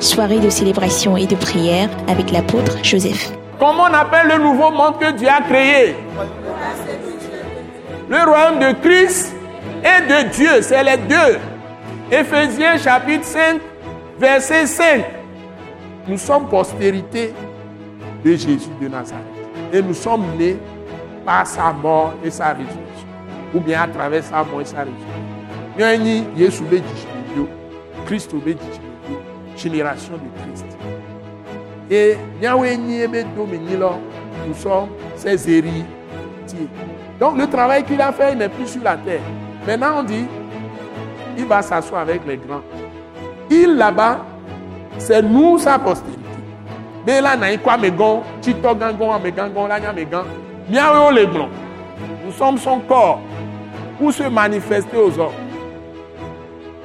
soirée de célébration et de prière avec l'apôtre Joseph. Comment on appelle le nouveau monde que Dieu a créé Le royaume de Christ et de Dieu, c'est les deux. Éphésiens chapitre 5, verset 5. Nous sommes postérité de Jésus de Nazareth. Et nous sommes nés par sa mort et sa résurrection. Ou bien à travers sa mort et sa résurrection. Jésus Christ génération de Christ. Et nous sommes ses héritiers. Donc le travail qu'il a fait n'est plus sur la terre. Maintenant on dit, il va s'asseoir avec les grands. Il là-bas, c'est nous sa postérité. Mais là. Nous sommes son corps pour se manifester aux hommes.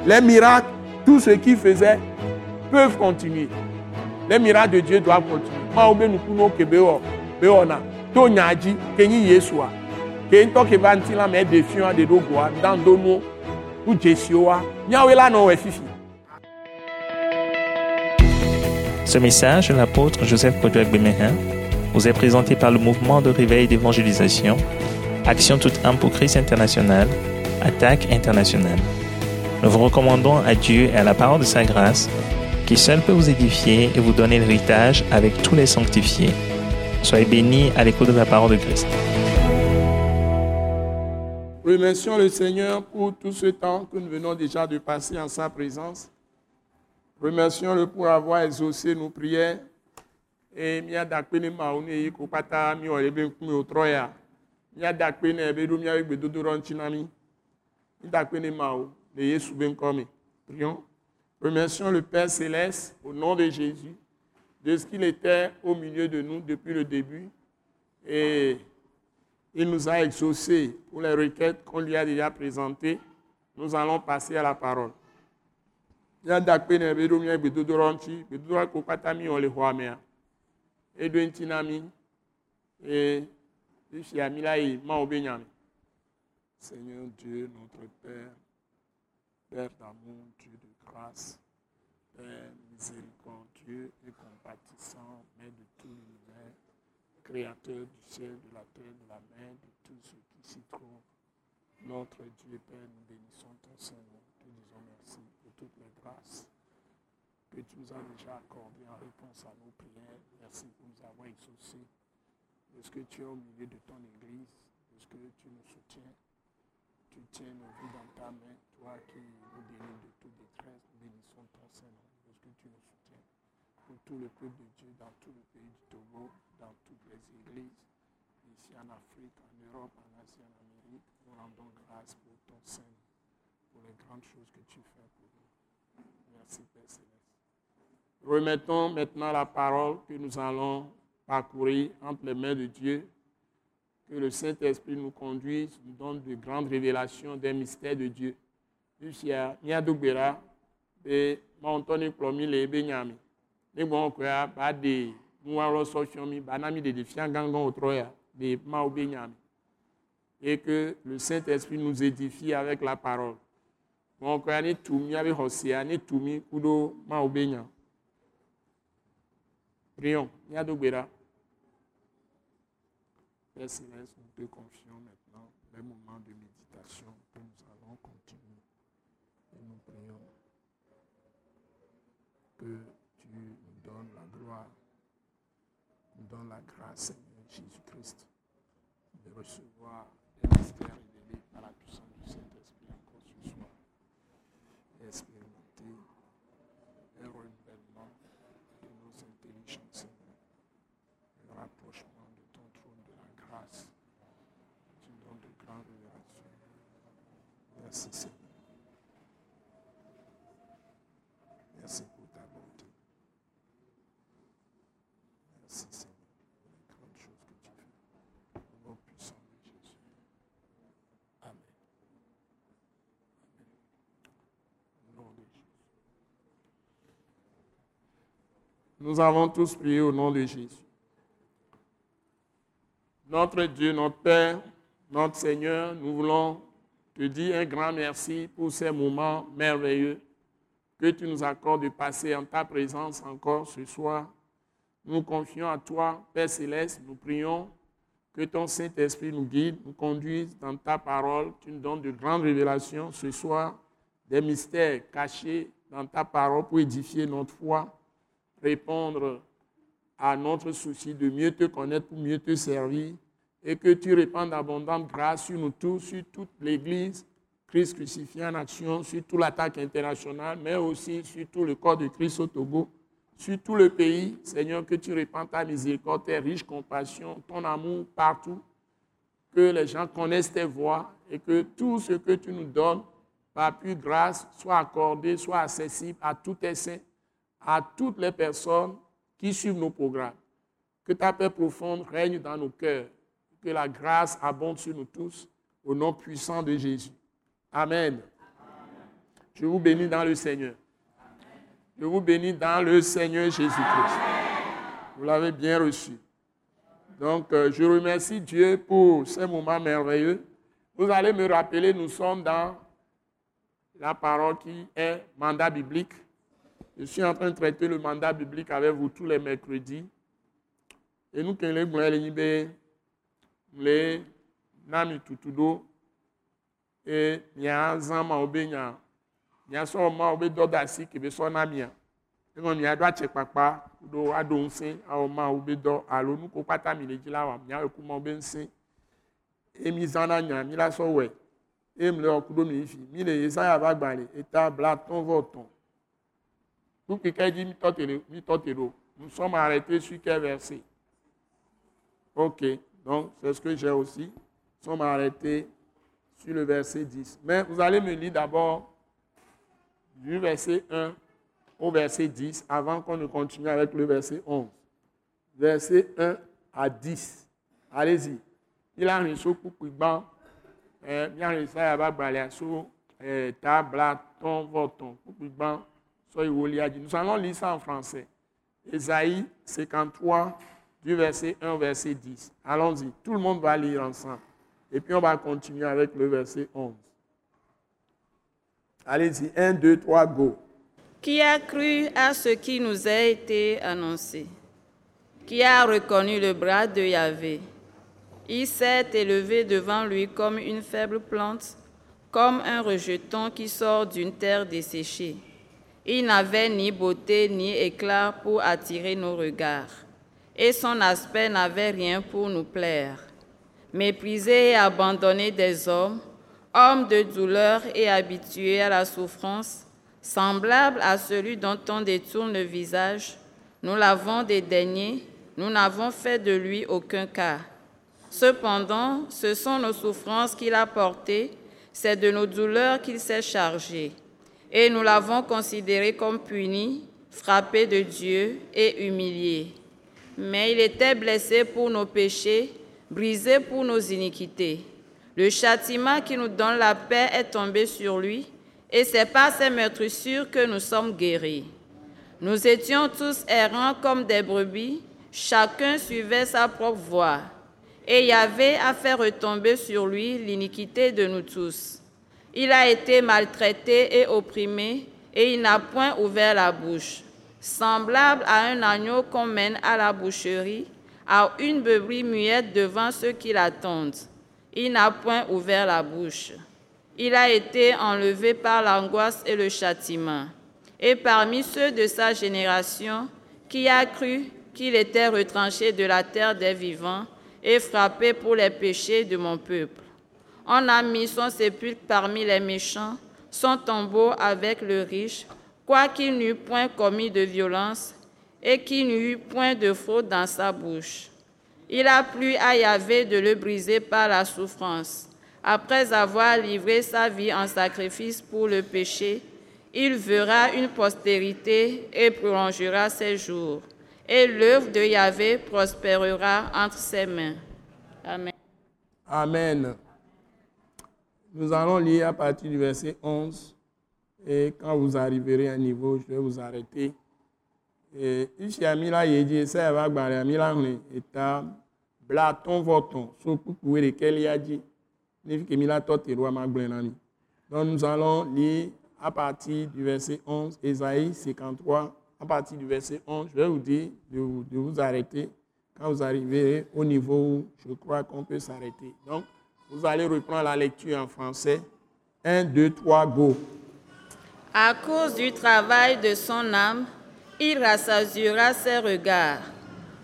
Les miracles, tout ce qu'il faisait, peuvent continuer. Les miracles de Dieu doivent continuer. Ke ke la fifi. Ce message de l'apôtre Joseph Kodouak Bemehin vous est présenté par le mouvement de réveil d'évangélisation, Action toute âme pour Christ international, Attaque internationale. Nous vous recommandons à Dieu et à la parole de sa grâce, qui seul peut vous édifier et vous donner l'héritage avec tous les sanctifiés. Soyez bénis à l'écoute de la parole de Christ. Remercions le Seigneur pour tout ce temps que nous venons déjà de passer en sa présence. Remercions-le pour avoir exaucé nos prières. Et. Remercions le Père céleste au nom de Jésus de ce qu'il était au milieu de nous depuis le début et il nous a exaucés pour les requêtes qu'on lui a déjà présentées. Nous allons passer à la parole. Seigneur Dieu notre Père Père d'amour Dieu de grâce Père miséricordieux et compatissant Mère de tout l'univers Créateur du ciel, de la terre, de la mer, de tout ce qui s'y trouve notre Dieu Père nous bénissons ton Seigneur toutes les grâces que tu nous as déjà accordées en réponse à nos prières. Merci pour nous avoir exaucés. De ce que tu es au milieu de ton Église, de ce que tu nous soutiens. Tu tiens nos vies dans ta main, toi qui nous délivres de toute détresse. Nous bénissons ton que tu nous soutiens. Pour tout le peuple de Dieu dans tout le pays du Togo, dans toutes les églises, ici en Afrique, en Europe, en Asie, en Amérique, nous rendons grâce pour ton Seigneur, pour les grandes choses que tu fais pour nous. Merci Père Céleste. Remettons maintenant la parole que nous allons parcourir entre les mains de Dieu. Que le Saint-Esprit nous conduise, nous donne de grandes révélations des mystères de Dieu. Jusqu'à Niadogbera, et Montoni Plomi, les Benyami. Les bons quoi, pas de Mouaro Sochiomi, Banami de Défiant Gangon au Troya, de Mao Benyami. Et que le Saint-Esprit nous édifie avec la parole. wọn kora ne tumi abe hɔsia ne tumi kudo ma wo benya prions ní adogbera Père Céleste nous te confions maintenant les moments de méditation que nous allons continuer et nous prions que tu nous donnes la gloire nous donnes la grâce Seigneur Jésus-Christ de recevoir les mystères révélés par la puissance du Saint-Esprit encore ce soir expérimenter un renouvellement de nos intelligences, Seigneur. Le rapprochement de ton trône de la grâce. Tu donnes de grandes révélations. Merci, Seigneur. Merci pour ta bonté. Merci, Seigneur, pour les grandes choses que tu fais. Au nom puissant de Jésus. Amen. Au nom de Jésus. Nous avons tous prié au nom de Jésus. Notre Dieu, notre Père, notre Seigneur, nous voulons te dire un grand merci pour ces moments merveilleux que tu nous accordes de passer en ta présence encore ce soir. Nous confions à toi, Père céleste, nous prions que ton Saint-Esprit nous guide, nous conduise dans ta parole. Tu nous donnes de grandes révélations ce soir, des mystères cachés dans ta parole pour édifier notre foi, répondre à notre souci de mieux te connaître pour mieux te servir et que tu répandes d'abondante grâce sur nous tous, sur toute l'Église, Christ crucifié en action, sur toute l'attaque internationale, mais aussi sur tout le corps de Christ au Togo, sur tout le pays. Seigneur, que tu répandes ta miséricorde, tes riches compassion, ton amour partout, que les gens connaissent tes voix et que tout ce que tu nous donnes, par plus grâce, soit accordé, soit accessible à tous tes saints, à toutes les personnes qui suivent nos programmes. Que ta paix profonde règne dans nos cœurs. Que la grâce abonde sur nous tous. Au nom puissant de Jésus. Amen. Je vous bénis dans le Seigneur. Je vous bénis dans le Seigneur Jésus-Christ. Vous l'avez bien reçu. Donc, euh, je remercie Dieu pour ces moments merveilleux. Vous allez me rappeler, nous sommes dans la parole qui est mandat biblique. Je suis en train de traiter le mandat biblique avec vous tous les mercredis. Et nous, quand les gens les nami tutudo et nya zama obe nya. So ma obe doda si ke be so na mia e ngon nya do ache papa do ado nsin a ma obe do alo. Nu ko pata mi le jila wa nya ku ma obe nsin e mi zana nya mi la so we e mi le okudo mi fi. Mi le yesaya ba gbare eta bla ton voton tout quelqu'un dit nous sommes arrêtés sur quel verset? Ok donc c'est ce que j'ai aussi nous sommes arrêtés sur le verset 10. Mais vous allez me lire d'abord du verset 1 au verset 10 avant qu'on ne continue avec le verset 11. Verset 1 à 10. Allez-y. Il a un pour ban. Bien le ça va balayer sur table, ton, Nous allons lire ça en français. Ésaïe 53, du verset 1 au verset 10. Allons-y. Tout le monde va lire ensemble. Et puis on va continuer avec le verset 11. Allez-y, 1, 2, 3, go. Qui a cru à ce qui nous a été annoncé? Qui a reconnu le bras de Yahvé? Il s'est élevé devant lui comme une faible plante, comme un rejeton qui sort d'une terre desséchée. Il n'avait ni beauté ni éclat pour attirer nos regards, et son aspect n'avait rien pour nous plaire méprisé et abandonné des hommes, homme de douleur et habitué à la souffrance, semblable à celui dont on détourne le visage, nous l'avons dédaigné, nous n'avons fait de lui aucun cas. Cependant, ce sont nos souffrances qu'il a portées, c'est de nos douleurs qu'il s'est chargé. Et nous l'avons considéré comme puni, frappé de Dieu et humilié. Mais il était blessé pour nos péchés, brisé pour nos iniquités. Le châtiment qui nous donne la paix est tombé sur lui, et c'est par ses meurtrissures que nous sommes guéris. Nous étions tous errants comme des brebis, chacun suivait sa propre voie, et il y avait à faire retomber sur lui l'iniquité de nous tous. Il a été maltraité et opprimé, et il n'a point ouvert la bouche. Semblable à un agneau qu'on mène à la boucherie, à une brebis muette devant ceux qui l'attendent. Il n'a point ouvert la bouche. Il a été enlevé par l'angoisse et le châtiment. Et parmi ceux de sa génération, qui a cru qu'il était retranché de la terre des vivants et frappé pour les péchés de mon peuple. On a mis son sépulcre parmi les méchants, son tombeau avec le riche, quoiqu'il n'eût point commis de violence et qu'il n'y eut point de faute dans sa bouche. Il a plu à Yahvé de le briser par la souffrance. Après avoir livré sa vie en sacrifice pour le péché, il verra une postérité et prolongera ses jours. Et l'œuvre de Yahvé prospérera entre ses mains. Amen. Amen. Nous allons lire à partir du verset 11. Et quand vous arriverez à un niveau, je vais vous arrêter. Isi ami la yi dzi se va agbalẽ ami la xlẽ eta bla atɔ̃ vɔ tɔ̃ so kpukpu ɖekɛ lia dzi ne fi ke mi la tɔ te ɖoa ma gblẽ na mi donc nous allons lire à partir du verset 11, Ésaïe 53, à partir du verset 11, je vais vous dire de vous, de vous arrêter. Quand vous arriverez au niveau où je crois qu'on peut s'arrêter. Donc, vous allez reprendre la lecture en français. 1, 2, 3, go. À cause du travail de son âme, il rassasiera ses regards.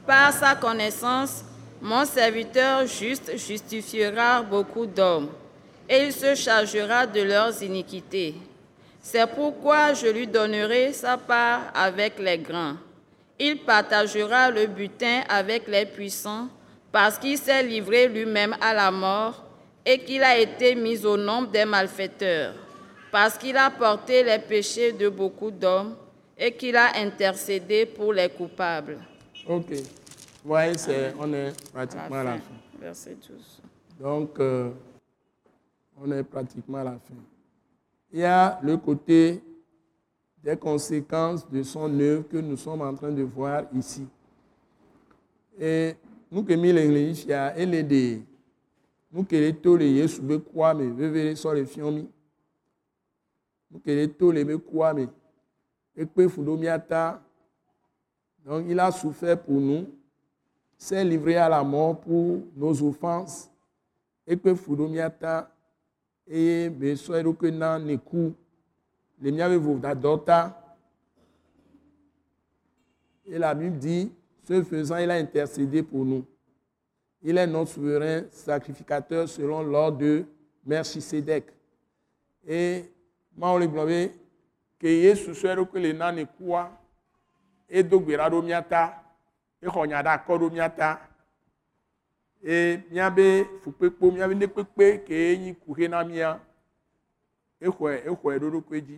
Par sa connaissance, mon serviteur juste justifiera beaucoup d'hommes, et il se chargera de leurs iniquités. C'est pourquoi je lui donnerai sa part avec les grands. Il partagera le butin avec les puissants, parce qu'il s'est livré lui-même à la mort et qu'il a été mis au nombre des malfaiteurs, parce qu'il a porté les péchés de beaucoup d'hommes et qu'il a intercédé pour les coupables. Ok. Vous voyez, c'est- on est pratiquement à la Fin. fin. Verset 12. Donc, euh, on est pratiquement à la fin. Il y a le côté des conséquences de son œuvre que nous sommes en train de voir ici. Et nous que l'église, il y a LD. Taux les yesu be vevere sur les fiomi. Nous que les taux les be quoi mais ekpe fudomiata. Donc, il a souffert pour nous s'est livré à la mort pour nos offenses ekpe fu ɖo mía ta eye besɔ eɖokui na neku le míaƒe vodadɔ ta et la Bible dit ce faisant il a intercédé pour nous il est notre souverain sacrificateur selon l'ordre de Melchisedec. Et mawo le gblɔ ke yesu sɔ eɖokui le na nekua edo gbe ɖa ɖo mía ta exɔ nya ɖe akɔ ɖo mía ta eye míabe fukpekpo míabe nekpekpe ke nyi kuxe na mía exɔe exɔe ɖo ɖokui dzi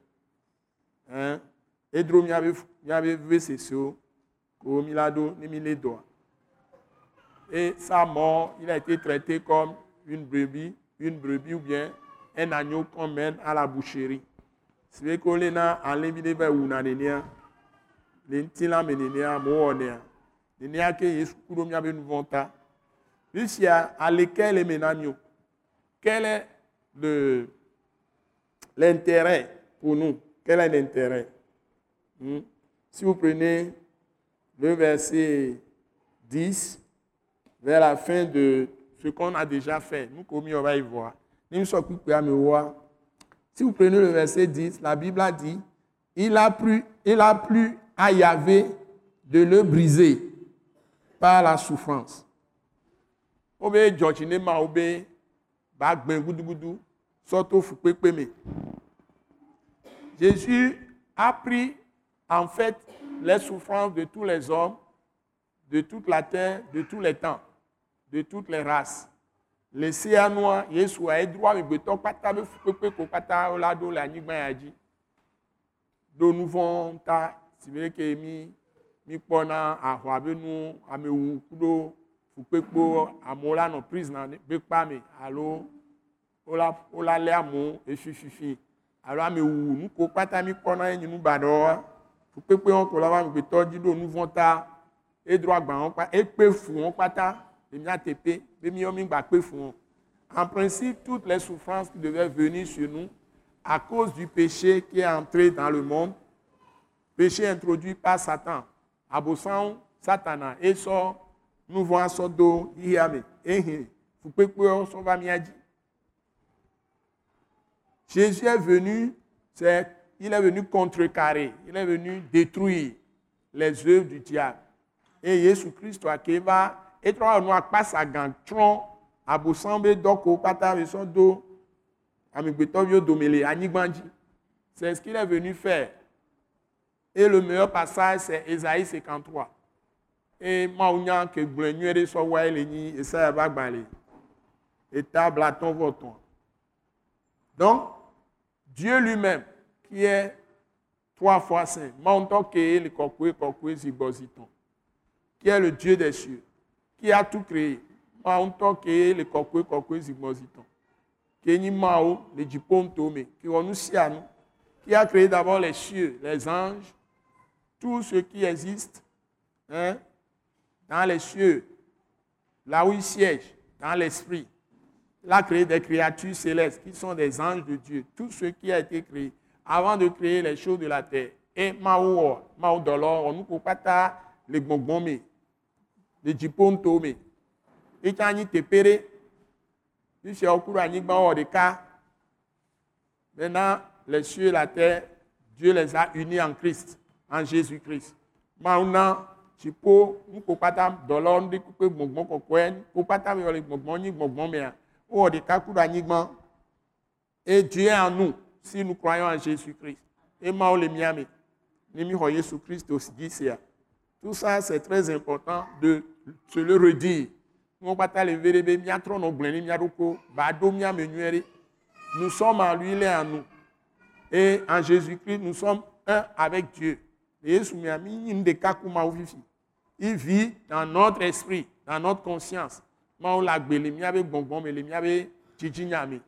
hein? Edro míabe míabe veve sesewo ko mi la ɖo ne mi lé dɔa et sa mort, il a été traité comme une brebis, une brebis ou bien un agneau qu'on mène à la boucherie. Si vous voulez, enlever les verres ou nanenia, les ntila menenia, moonea, nenia que Yesu kuro mia be nuvonta. Ici, à lequel est menanio? Quel est l'intérêt pour nous? Quel est l'intérêt? Hmm? Si vous prenez le verset 10, vers la fin de ce qu'on a déjà fait. Nous, commis, on va y voir. Si vous prenez le verset 10, la Bible a dit il a plu, il a à Yahvé de le briser par la souffrance. Jésus a pris en fait les souffrances de tous les hommes, de toute la terre, de tous les temps de toutes les races. Le séanois, Yesu a droit avec beton pata be fukpekpe ko pata la do le anyigba ya dzi. Do vɔ̃ ta si be ke mi mi kpɔna ahɔa be nu amewu la me efififi alo amewu nu ko kpata mi kpɔna enyi nu baɖewoa fukpekpe wɔn ko la va amegbetɔ dzi ɖo nu vɔ̃ ta. Edro agba wɔn kpa ekpe fu wɔn kpata be mi wɔn en principe toutes les souffrances qui devaient venir sur nous à cause du péché qui est entré dans le monde péché introduit par Satan. Abosanwo satana esɔ nuvɔ asɔ do yiyame ehe fukpekpewo sɔ va mia dzi Jésus est venu c'est il est venu contrecarrer il est venu détruire les œuvres du diable. Et Jésus Christ a ke va etrɔ wɔ nu akpasa gã trɔ abosan be dɔ ko kpata be sɔ do amegbetɔviwo dome le anyigba dzi c'est ce qu'il est venu faire. Et le meilleur passage c'est Ésaïe 53 eye mawu nya ke gblẽ nyuie ɖe sɔ wae le nyi esaya ƒe agbalẽ donc dieu lui-même qui est trois fois saint qui est le dieu des cieux qui a tout créé qui a créé d'abord les cieux les anges tout ce qui existe hein, dans les cieux, là où il siège, dans l'esprit. Il a créé des créatures célestes qui sont des anges de Dieu. Tout ce qui a été créé avant de créer les choses de la terre. Et Mao, Mao Dolor, on nous peut pas les bonbons, les jiponto, et quand il te péré, il s'est courant de cas. Maintenant, les cieux et la terre, Dieu les a unis en Christ, en Jésus-Christ. Maintenant, dziƒo nukokpata dɔlɔ ŋdi kpe gbɔngbɔn kɔkɔe wokpata mi le gbɔngbɔn nyi gbɔngbɔn mea wowɔ ɖeka ɖe anyigba et Dieu est en nous si nous croyons en Jésus-Christ. Et mawo le mia me ne mi xɔ Yesu Christ dzi sia tout ça c'est très important de se le redire. Nous sommes en lui il est en nous. Et en Jésus-Christ nous sommes un avec Dieu. Yesu mia mi nyi nu ɖeka ku mawu fifi il vit dans notre esprit, dans notre conscience.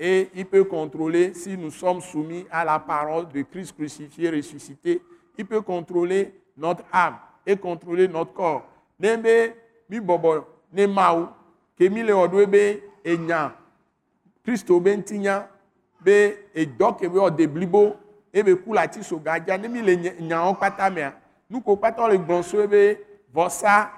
Et il peut contrôler si nous sommes soumis à la parole de Christ crucifié, ressuscité. Il peut contrôler notre âme et contrôler notre corps. Nembe mi bobo ne mau ke mi le odo be enya Christo be ntinya be edok be odeblibo ebe kula ti so gaja ne mi le nya on pata mea nuko kpata le gblɔm so be vɔsa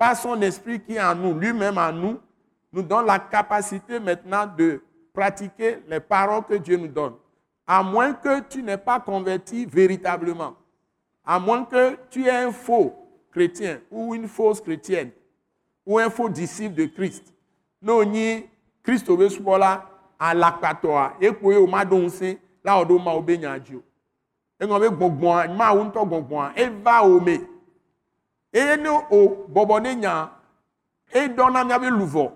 Par son esprit qui est en nous, lui-même en nous, nous donne la capacité maintenant de pratiquer les paroles que Dieu nous donne. À moins que tu n'aies pas converti véritablement. À moins que tu aies un faux chrétien ou une fausse chrétienne ou un faux disciple de Christ. Nous, Christ au à l'acpatoa et pour au madonse là on doit Dieu eŋɔ be gbɔgbɔa mawu ŋutɔ gbɔgbɔa eva wo me eye ne o bɔbɔ nya. Edɔna miabe luvɔ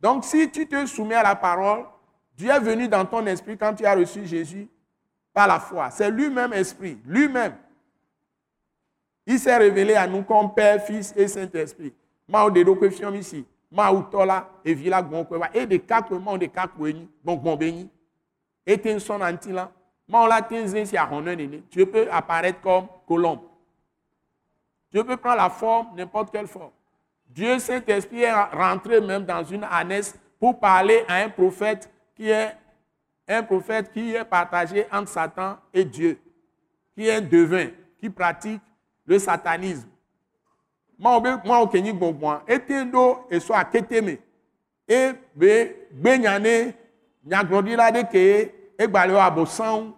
donc si tu te soumets à la parole Dieu est venu dans ton esprit quand tu as reçu Jésus par la foi. C'est lui-même esprit lui-même. Il s'est révélé à nous comme Père Fils et Saint-Esprit. Mawu de ɖo kpe fiɔm ici mawu tɔ la evi la gbɔn kpe wa. E ɖeka kpe mawu ɖeka kpe nyi gbɔngbɔn be nyi ete ŋusɔ na ŋuti la. Tu peux apparaître comme colombe. Dieu peut prendre la forme, n'importe quelle forme. Dieu Saint-Esprit est rentré même dans une ânesse pour parler à un prophète qui est un prophète qui est partagé entre Satan et Dieu, qui est un devin, qui pratique le satanisme. Et. Et abosan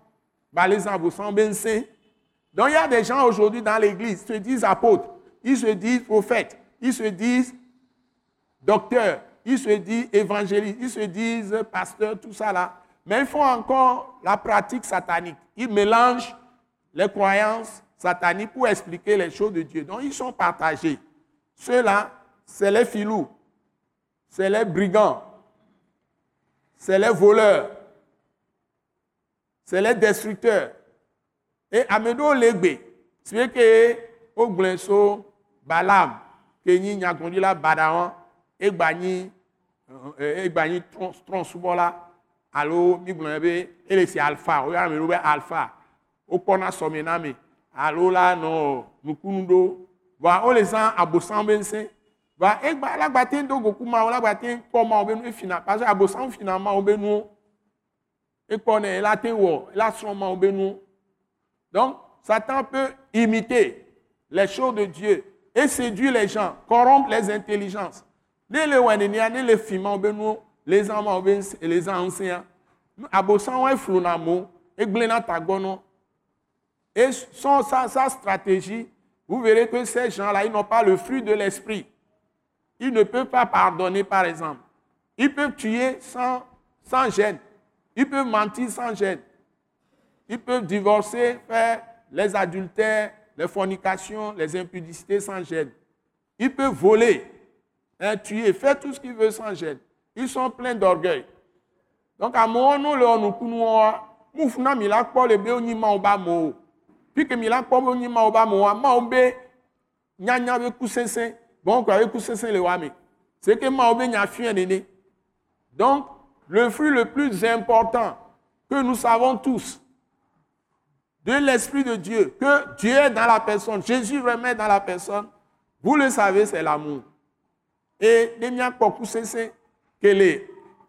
donc il y a des gens aujourd'hui dans l'église qui se disent apôtres, ils se disent prophètes, ils se disent docteurs, ils se disent évangélistes, ils se disent pasteurs, tout ça là. Mais ils font encore la pratique satanique. Ils mélangent les croyances sataniques pour expliquer les choses de Dieu. Donc ils sont partagés. Ceux-là, c'est les filous, c'est les brigands, c'est les voleurs, c'est les destructeurs. Et Amedo Legbe, c'est que au glenso Balam, que ni nyagondi la badawan, et bani, et bani tron subola, allo, mi glenbe, et les alpha, ou Amedo alpha, au kona somename, allo là, non, nukundo, va, on les a abosan bense, va, et ba, la batin do goku ma, la batin, comment on ben, finalement, parce que abosan finalement, on ben nous, ekpɔnɛ la te wɔ la srɔ̃ma wo be nu donc Satan peut imiter les choses de Dieu et séduit les gens, corrompre les intelligences. Ne le wanenia, ne le fima les amants be les anciens. Abosan ouais flonamo, et glena tagono. Et son, sa, stratégie, vous verrez que ces gens-là, ils n'ont pas le fruit de l'esprit. Ils ne peuvent pas pardonner, par exemple. Ils peuvent tuer sans gêne. Ils peuvent mentir sans gêne. Ils peuvent divorcer, faire les adultères, les fornications, les impudicités sans gêne. Ils peuvent voler, hein, tuer, faire tout ce qu'ils veulent sans gêne. Ils sont pleins d'orgueil. Donc, à mon nom, le nous le bon le c'est que donc le fruit le plus important que nous savons tous de l'Esprit de Dieu, que Dieu est dans la personne, Jésus remet dans la personne, vous le savez, c'est l'amour. Et de mia kpɔku sesẽ que le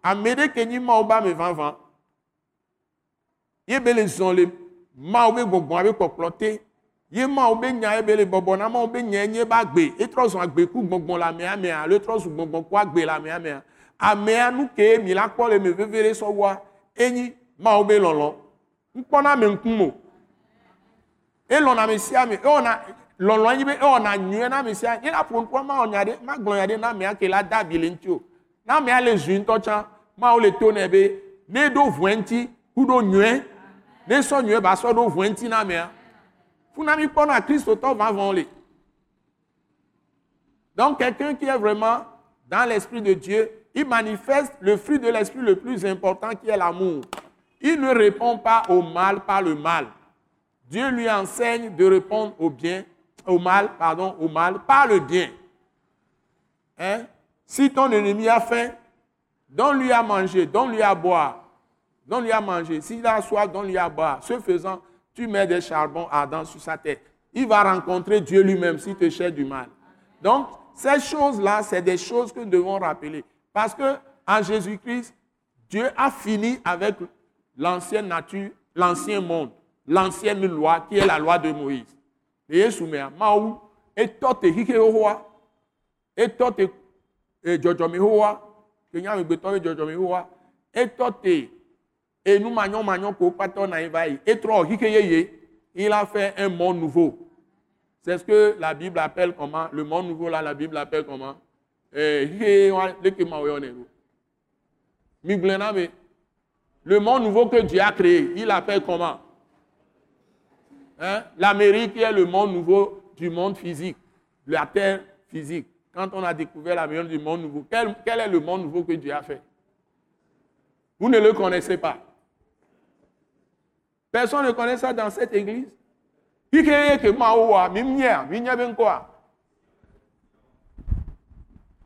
ame ɖe ke nyi mawo ba me vavã ye be le zɔn le mawo be gbɔgbɔa be kpɔkplɔ te ye mawo be nya ye be le bɔbɔ na mawo be nya nye ba gbe. Etrɔ zɔn agbe gbɔgbɔ le amea mea alo etrɔ zu gbɔgbɔ ku agbe le amea mea amea nu ke mi la kpɔ le me veve ɖe sɔ wa enyi mawo be lɔlɔ ŋkpɔna me ŋkumo elɔna ame sia ame ewɔna lɔlɔ anyi be ewɔna nyuie na ame sia ye la ƒo ŋkua ma wɔ nya ɖe ma gblɔ nya ɖe na amea ke la da abi le ŋuti o na amea le zui ŋutɔ tsã mawo le to nɛ be ne ɖo ʋue ŋuti ku ɖo nyuie ne sɔ nyuie ba sɔ ɖo ʋue ŋuti na amea funa mi kpɔna kristotɔ vavɔ le donc quelqu'un qui est vraiment dans l'esprit de Dieu il manifeste le fruit de l'esprit le plus important qui est l'amour. Il ne répond pas au mal par le mal Dieu lui enseigne de répondre au bien, au mal, pardon, au mal par le bien. Hein? Si ton ennemi a faim, donne-lui à manger, donne-lui à boire. Donne-lui à manger. S'il a soif, donne-lui à boire. Ce faisant, tu mets des charbons ardents sur sa tête. Il va rencontrer Dieu lui-même s'il te cherche du mal. Donc, ces choses-là, c'est des choses que nous devons rappeler. Parce que en Jésus-Christ, Dieu a fini avec l'ancienne nature, l'ancien monde l'ancienne loi qui est la loi de Moïse. Le Yesu mea mawu etɔ te xixe xoxoa, etɔ te e, dzɔdzɔme xoxoa, ke nye amegbetɔ be dzɔdzɔme xoxoa, etɔ te enu manyɔmanyɔ ko kpatɔ na yi va yi, etrɔ xixe yeye, il a fait un monde nouveau. C'est ce que la Bible appelle comment? Le monde nouveau là, la Bible appelle comment? Eh. Le monde nouveau que Dieu a créé, il appelle comment? Hein? L'Amérique est le monde nouveau du monde physique, la terre physique. Quand on a découvert l'Amérique du monde nouveau, quel, quel, est le monde nouveau que Dieu a fait? Vous ne le connaissez pas. Personne ne connaît ça dans cette église.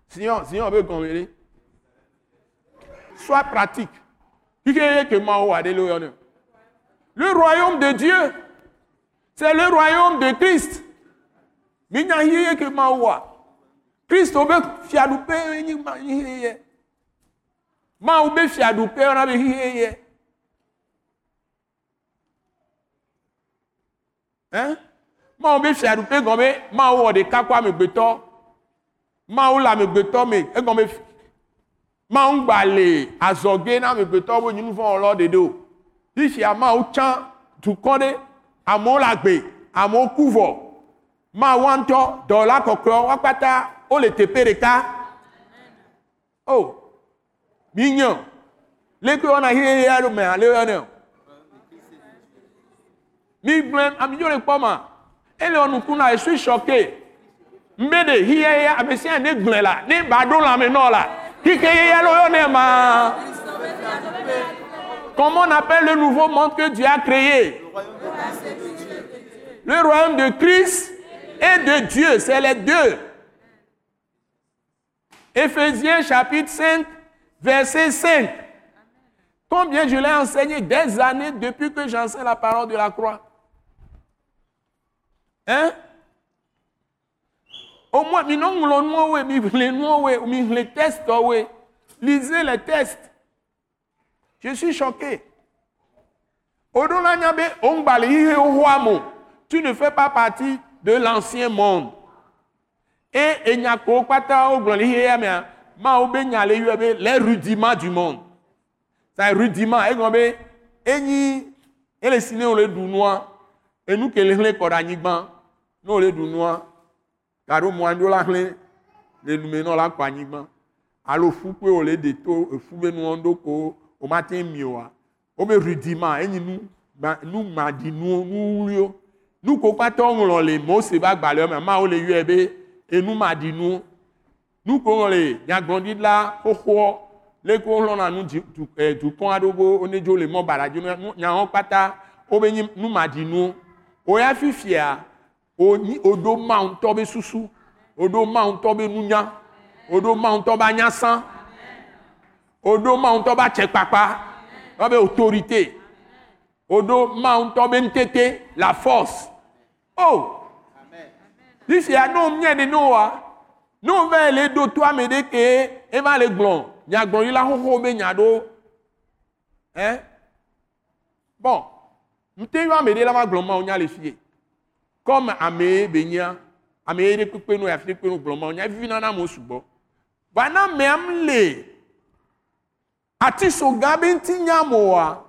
Sinon, sinon on veut comprendre. Sois pratique. Le royaume de Dieu, c'est le royaume de Christ. Minya hiye ke mawa. Christ obe fiadupe ni ma hiye. Ma obe fiadupe. Hein? Ma obe fiadupe gombe ma de kakwa megbeto. Ma o la megbeto me e gombe ma bo nyinu fún ọlọ dede o. Ma o tsan dukɔ de amewo le agbe amewo ku vɔ mawa ŋutɔ dɔwɔla kɔkɔe wa kpata wole teƒe ɖeka o mi nye leke wɔna xixe aɖe me ale yɔnɛ o mi gblẽ amidzo le kpɔ ma ele wɔ nuku na esu sɔke mbe de xixe ame sia ne gblẽ la ne ba ɖo lãme nɔ la xixe yeye le yɔnɛ comment on appelle le nouveau monde que Dieu a créé le royaume de Christ et de Dieu, c'est les deux. Éphésiens chapitre 5, verset 5. Combien je l'ai enseigné des années depuis que j'enseigne la parole de la croix. Hein? Au moins, les tests, lisez les tests. Je suis choqué. Tu ne fais pas partie de l'ancien monde. Et les rudiments du monde. Ça rudiment egblɔ be enyi ele si ne wòle ɖu nua enu ke le xlẽ kɔ ɖe anyigba ne wòle ɖu nua gaɖo mɔa ɖo la xlẽ le nume nɔ la kɔ anyigba alo fu kpe wòle ɖe to efu be nua ɖo ko o ma te mi oa wo be rudiment enyi nu ma nu maɖinu nu wluiwo nu ko kpata woŋlɔ le mose be agbalẽ me mawo le yɔe be enu maɖinu nu. Ko ŋlɔ le nyagblɔɖila xoxoa leke woxlɔna nu dzi- du- eh, dukɔ aɖewo be wonedzo le mɔ baɖa dzi nu- nyawo kpata wobe nyi nu maɖinu woya fifia wonyi woɖo mawu ŋutɔ be susu woɖo mawu ŋutɔ be nunya woɖo mawu ŋutɔ be anyasã woɖo mawu ŋutɔ be atsekpakpa wobe autorité. Woɖo mawu ŋutɔ be nutete la force. O fifia ne womie ne ne woa ne wova le ɖo to ame ɖe ke eva le gblɔ nyagblɔɖila xoxo be nya ɖo ɛ bon. Nte yɔ ame ɖe la va gblɔ mawu nya le fie. Comme ame be nyia ame ɖe kpekpe no afi kpe no gblɔ mawu nya vivina na amewo sugbɔ ba na ameam le ati so gã be ŋuti nya moa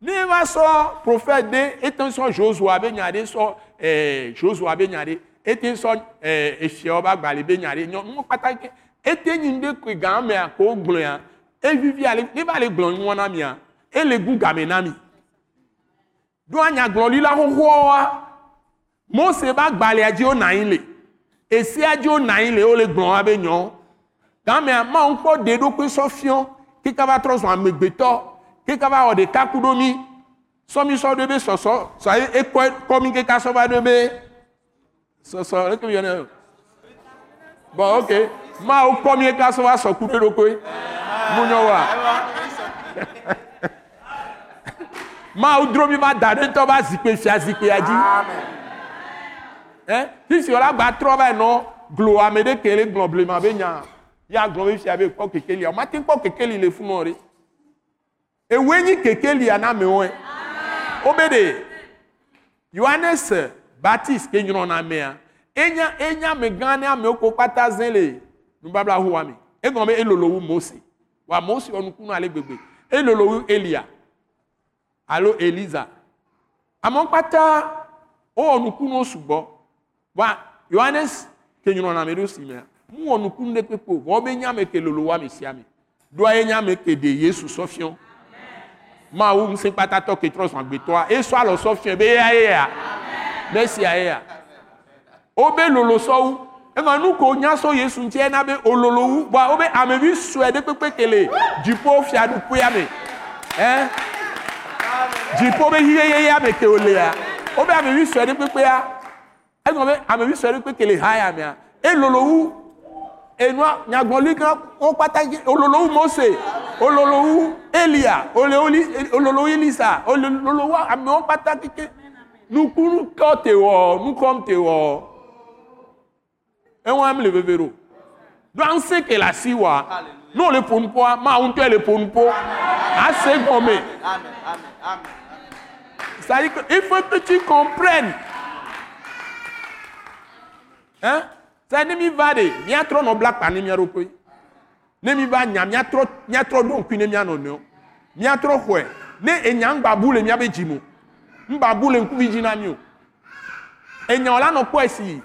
ne va sɔ prophète ɖe ete sɔ josua be nya ɖe sɔ ɛɛ josua be nya ɖe ete sɔ ɛɛ esiawo be agbalẽ be nya ɖe nyɔnu kpata ke ete nyi nu ɖe koe gã mea ko gblɔ ya evivi ale ne va le gblɔ nua na mia ele gu game na mi do anyagblɔɖila xoxoa mose be agbalẽa dzi wonɔ anyi le esea dzi wonɔ anyi le wole gblɔ wa be nyɔ gamea mawu kpɔ ɖe ɖokui sɔ fiɔ keka va trɔ zɔ amegbetɔ keka va wɔ ɖeka ku ɖo mi sɔmi sɔ ɖo be sɔsɔ sɔ ye ekɔ kɔ mi keka sɔ va ɖo be sɔsɔ eke mi yɔne bɔn ok. Mawu kɔ mi keka sɔ va sɔ ku ɖo ɖokui mu nyɔ wa mawu dro mi va da ɖe ŋutɔ va zikpe fia zikpea dzi ɛ sisi wòle agba trɔ va yi nɔ glo ame ɖe ke le gblɔ blema be nya ya gblɔ be fia be kpɔ kekelia o ma te kpɔ kekeli le funu ɖe ewoe nyi kekelia na amewoe wobe ɖe yohanes baptiste ke nyrɔ na amea enya enya ame gã ne amewo ko kpata zẽ le. Nubabla hoa me egɔme be elolo wu mose. Wa mose wɔ nukunu ale gbegbe. Elolo wu elia. Alo eliza. Amewo kpata wowɔ nukunuwo sugbɔ wa yohanes ke nyrɔ na ame ɖo si mea mu wɔ nukunu ɖe kpekpe o wɔn be nya ame ke lolo wa ame sia ame doa ye nya ame ke ɖe yesu sɔfiɔ mawu ŋusẽ kpatatɔ ke trɔ zɔn agbetɔa esɔ alɔ sɔfiɔ be eya ye ya mesia ye ya wobe lolo sɔwu ema nu ko nya sɔ yesu ŋuti ena be ololo wu bɔn wobe amevi sue ɖe kpekpe ke le dziƒo fiaɖuƒea me ɛ dziƒo be yeyeye me ke wolea wobe amevi sue ɖe kpekpea egɔme be amevi sue ɖe kpe ke le ha ya mea elolo wu enua nyagbɔli gã wo kpata dzi ololo wu mose ololo wu elia ololo ololo wu elisa ololo wu amewo kpata keke nukunu kɔ te wɔ nukɔm te wɔ ewa mi le veve ɖo do ke le asi wa ne wòle ƒonuƒoa mawu ŋutɔe le ƒonuƒo ase gɔme c'est-à-dire que il faut que tu comprennes hein sɛ ne mi va de miatrɔ nɔ bla kpa ne mia ɖokui ne mi va nya miatrɔ miatrɔ ɖo ŋkui ne mia nɔnɔewo miatrɔ xɔe ne enya ŋgbabu le miabe dzi mo ŋgbabu le ŋkuvi dzi na mi o. Enya la nɔ kpɔe si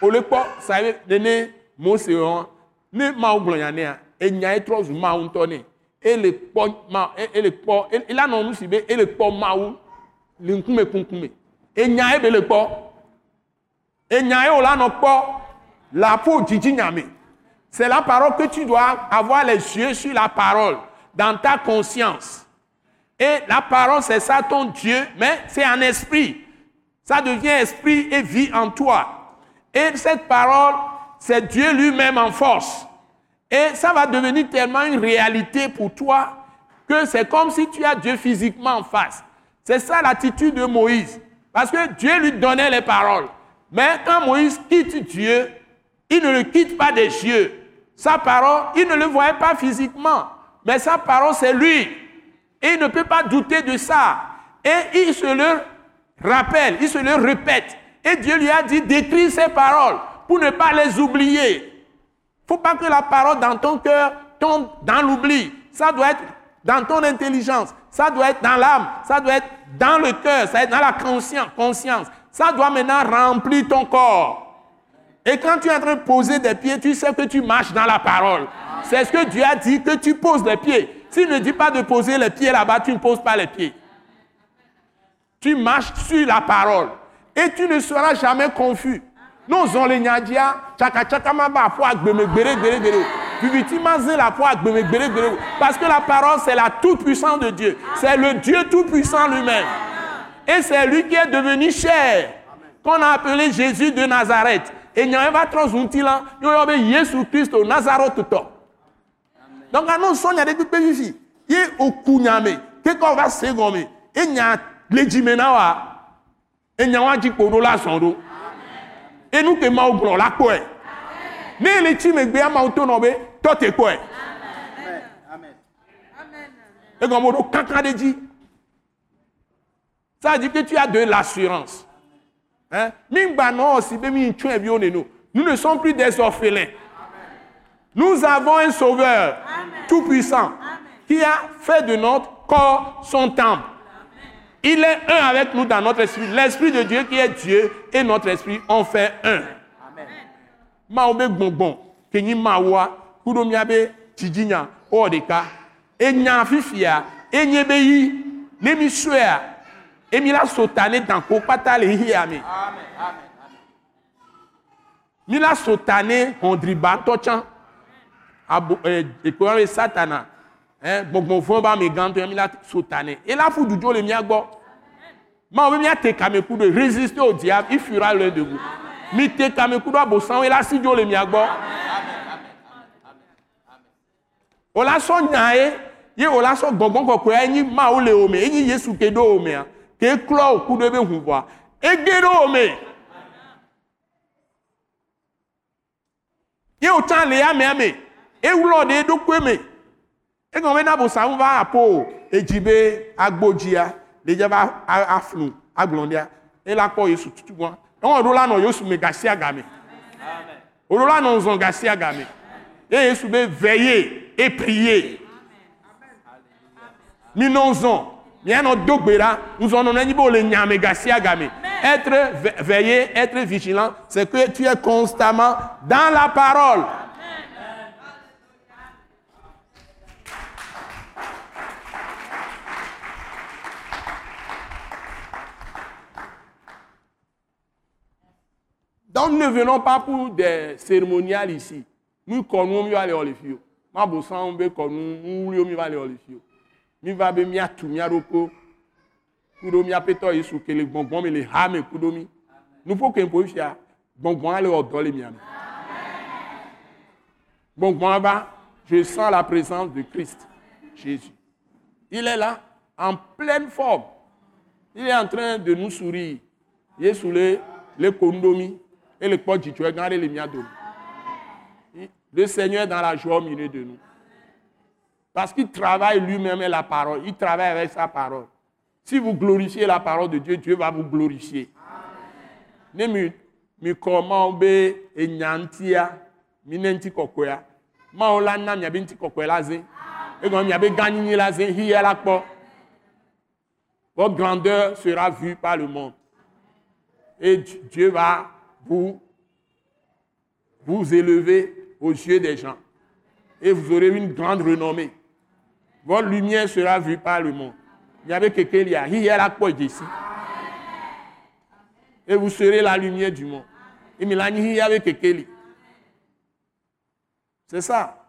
wòle kpɔ sa ye nene mose wɔn ne mawu gblɔ nya nea enya ye trɔ zu mawu ŋutɔ ne ele kpɔ ma ele kpɔ ele anɔ nu si be ele kpɔ mawu le ŋkume kunkume enya ye be le kpɔ. Enya ye wòle anɔ kpɔ la peau Didi Nyame. C'est la parole que tu dois avoir les yeux sur la parole, dans ta conscience. Et la parole, c'est ça ton Dieu, mais c'est un esprit. Ça devient esprit et vie en toi. Et cette parole, c'est Dieu lui-même en force. Et ça va devenir tellement une réalité pour toi que c'est comme si tu as Dieu physiquement en face. C'est ça l'attitude de Moïse. Parce que Dieu lui donnait les paroles. Mais quand Moïse quitte Dieu, il ne le quitte pas des yeux. Sa parole, il ne le voyait pas physiquement, mais sa parole, c'est lui. Et il ne peut pas douter de ça. Et il se le rappelle, il se le répète. Et Dieu lui a dit d'écrire ses paroles pour ne pas les oublier. faut pas que la parole dans ton cœur tombe dans l'oubli. Ça doit être dans ton intelligence, ça doit être dans l'âme, ça doit être dans le cœur, ça doit être dans la conscience. Ça doit maintenant remplir ton corps. Et quand tu es en train de poser des pieds, tu sais que tu marches dans la parole. C'est ce que Dieu a dit, que tu poses les pieds. S'il ne dit pas de poser les pieds là-bas, tu ne poses pas les pieds. Tu marches sur la parole. Et tu ne seras jamais confus. Nous on les nyadia, tchaka tchaka maba, foi gbeme gbere gbere gbere. La foi gbeme gbere gbere. Parce que la parole c'est la toute puissance de Dieu. C'est le Dieu tout puissant lui-même. Et c'est lui qui est devenu chair. Qu'on a appelé Jésus de Nazareth. Et il y a un transunti là, il y a Jésus Christ au Nazareth tout Donc, à nous, il y a des gens ici. Il y a au Kounyame, qu'on va se gommer? Et il y a les Jimenawa. Et il y a un petit peu de la sondo. Et nous, que m'a ouvert la quoi? Mais les Jimes, il y a un autonome, toi, t'es quoi? Amen. Et comme on dit, quand on dit, ça dit que tu as de l'assurance. Hein? Nous ne sommes plus des orphelins. Nous avons un sauveur tout-puissant qui a fait de notre corps son temple. Il est un avec nous dans notre esprit. L'esprit de Dieu qui est Dieu et notre esprit ont fait un. Maobe gbongbon, kenyi mawa, kudomiabe tijinya, odeka, enya fifia, enyebe yi, nemi swea, emi la sotane danko pata le hiame. Mi la sotane hondriba tochan. Abo eh ekore satana. Hein gbongbon fun ba mi ganto mi la sotane. Et la fu dujo le mi agbo. Ma o mi ate kame kudo résister au diable, il fuira loin de vous. Te le mi agbo. O la so nyae, ye o la le Yesu ke klɔ òku ɖe ebe ʋuʋua ege ɖe wo me ye wòtsã le amea me ewlɔ ɖe eɖokue me. Egɔme be na bosaŋu va apo. Edzi be agbódzia le dze va aflu agblɔ̃dia ela kpɔ yesu tutu gbɔ ɛwɔn ɖo la nɔ yesu me gasi agame. Òɖo la nɔ zɔn gasi agame. Eye yesu be veillez et priez minɔ zɔn être veillé, être vigilant, c'est que tu es constamment dans la parole. Donc nous ne venons pas pour des cérémoniales ici. Nous connaissons mieux les oliviers. Ma nous mi va be miatu miaɖoko kuɖo miaƒetɔ yesu ke le gbɔngbɔn me le ha me kuɖo mi. Nuƒo ke ƒo fia gbɔngbɔn ale wɔ dɔ le mia me gbɔngbɔn va je sens la présence de Christ Jésus. Il est là en pleine forme. Il est en train de nous sourire. Yesu le le kondomi et le kpɔ dzidzɔe gã ɖe le mia dome le Seigneur dans la joie au milieu de nous parce qu'il travaille lui-même la parole. Il travaille avec sa parole. Si vous glorifiez la parole de Dieu, Dieu va vous glorifier. Minenti kokoya. Votre grandeur sera vue par le monde. Et Dieu va vous vous élever aux yeux des gens. Et vous aurez une grande renommée. Votre lumière sera vue par le monde. Il y avait quelqu'un qui a ici. Et vous serez la lumière du monde. Et il y avait quelqu'un. C'est ça.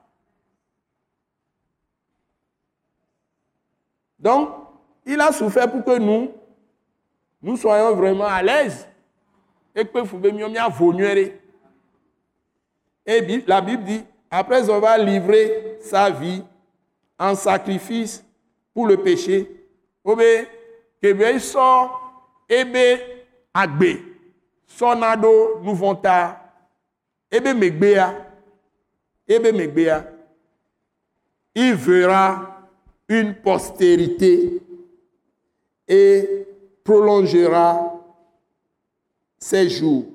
Donc, il a souffert pour que nous, nous soyons vraiment à l'aise. Et que vous Et la Bible dit, après avoir livré sa vie en sacrifice pour le péché. Obe kebe sɔ ebe agbe. Sɔna ɖo nuvɔta ebe megbea ebe megbea il verra une postérité et prolongera ses jours.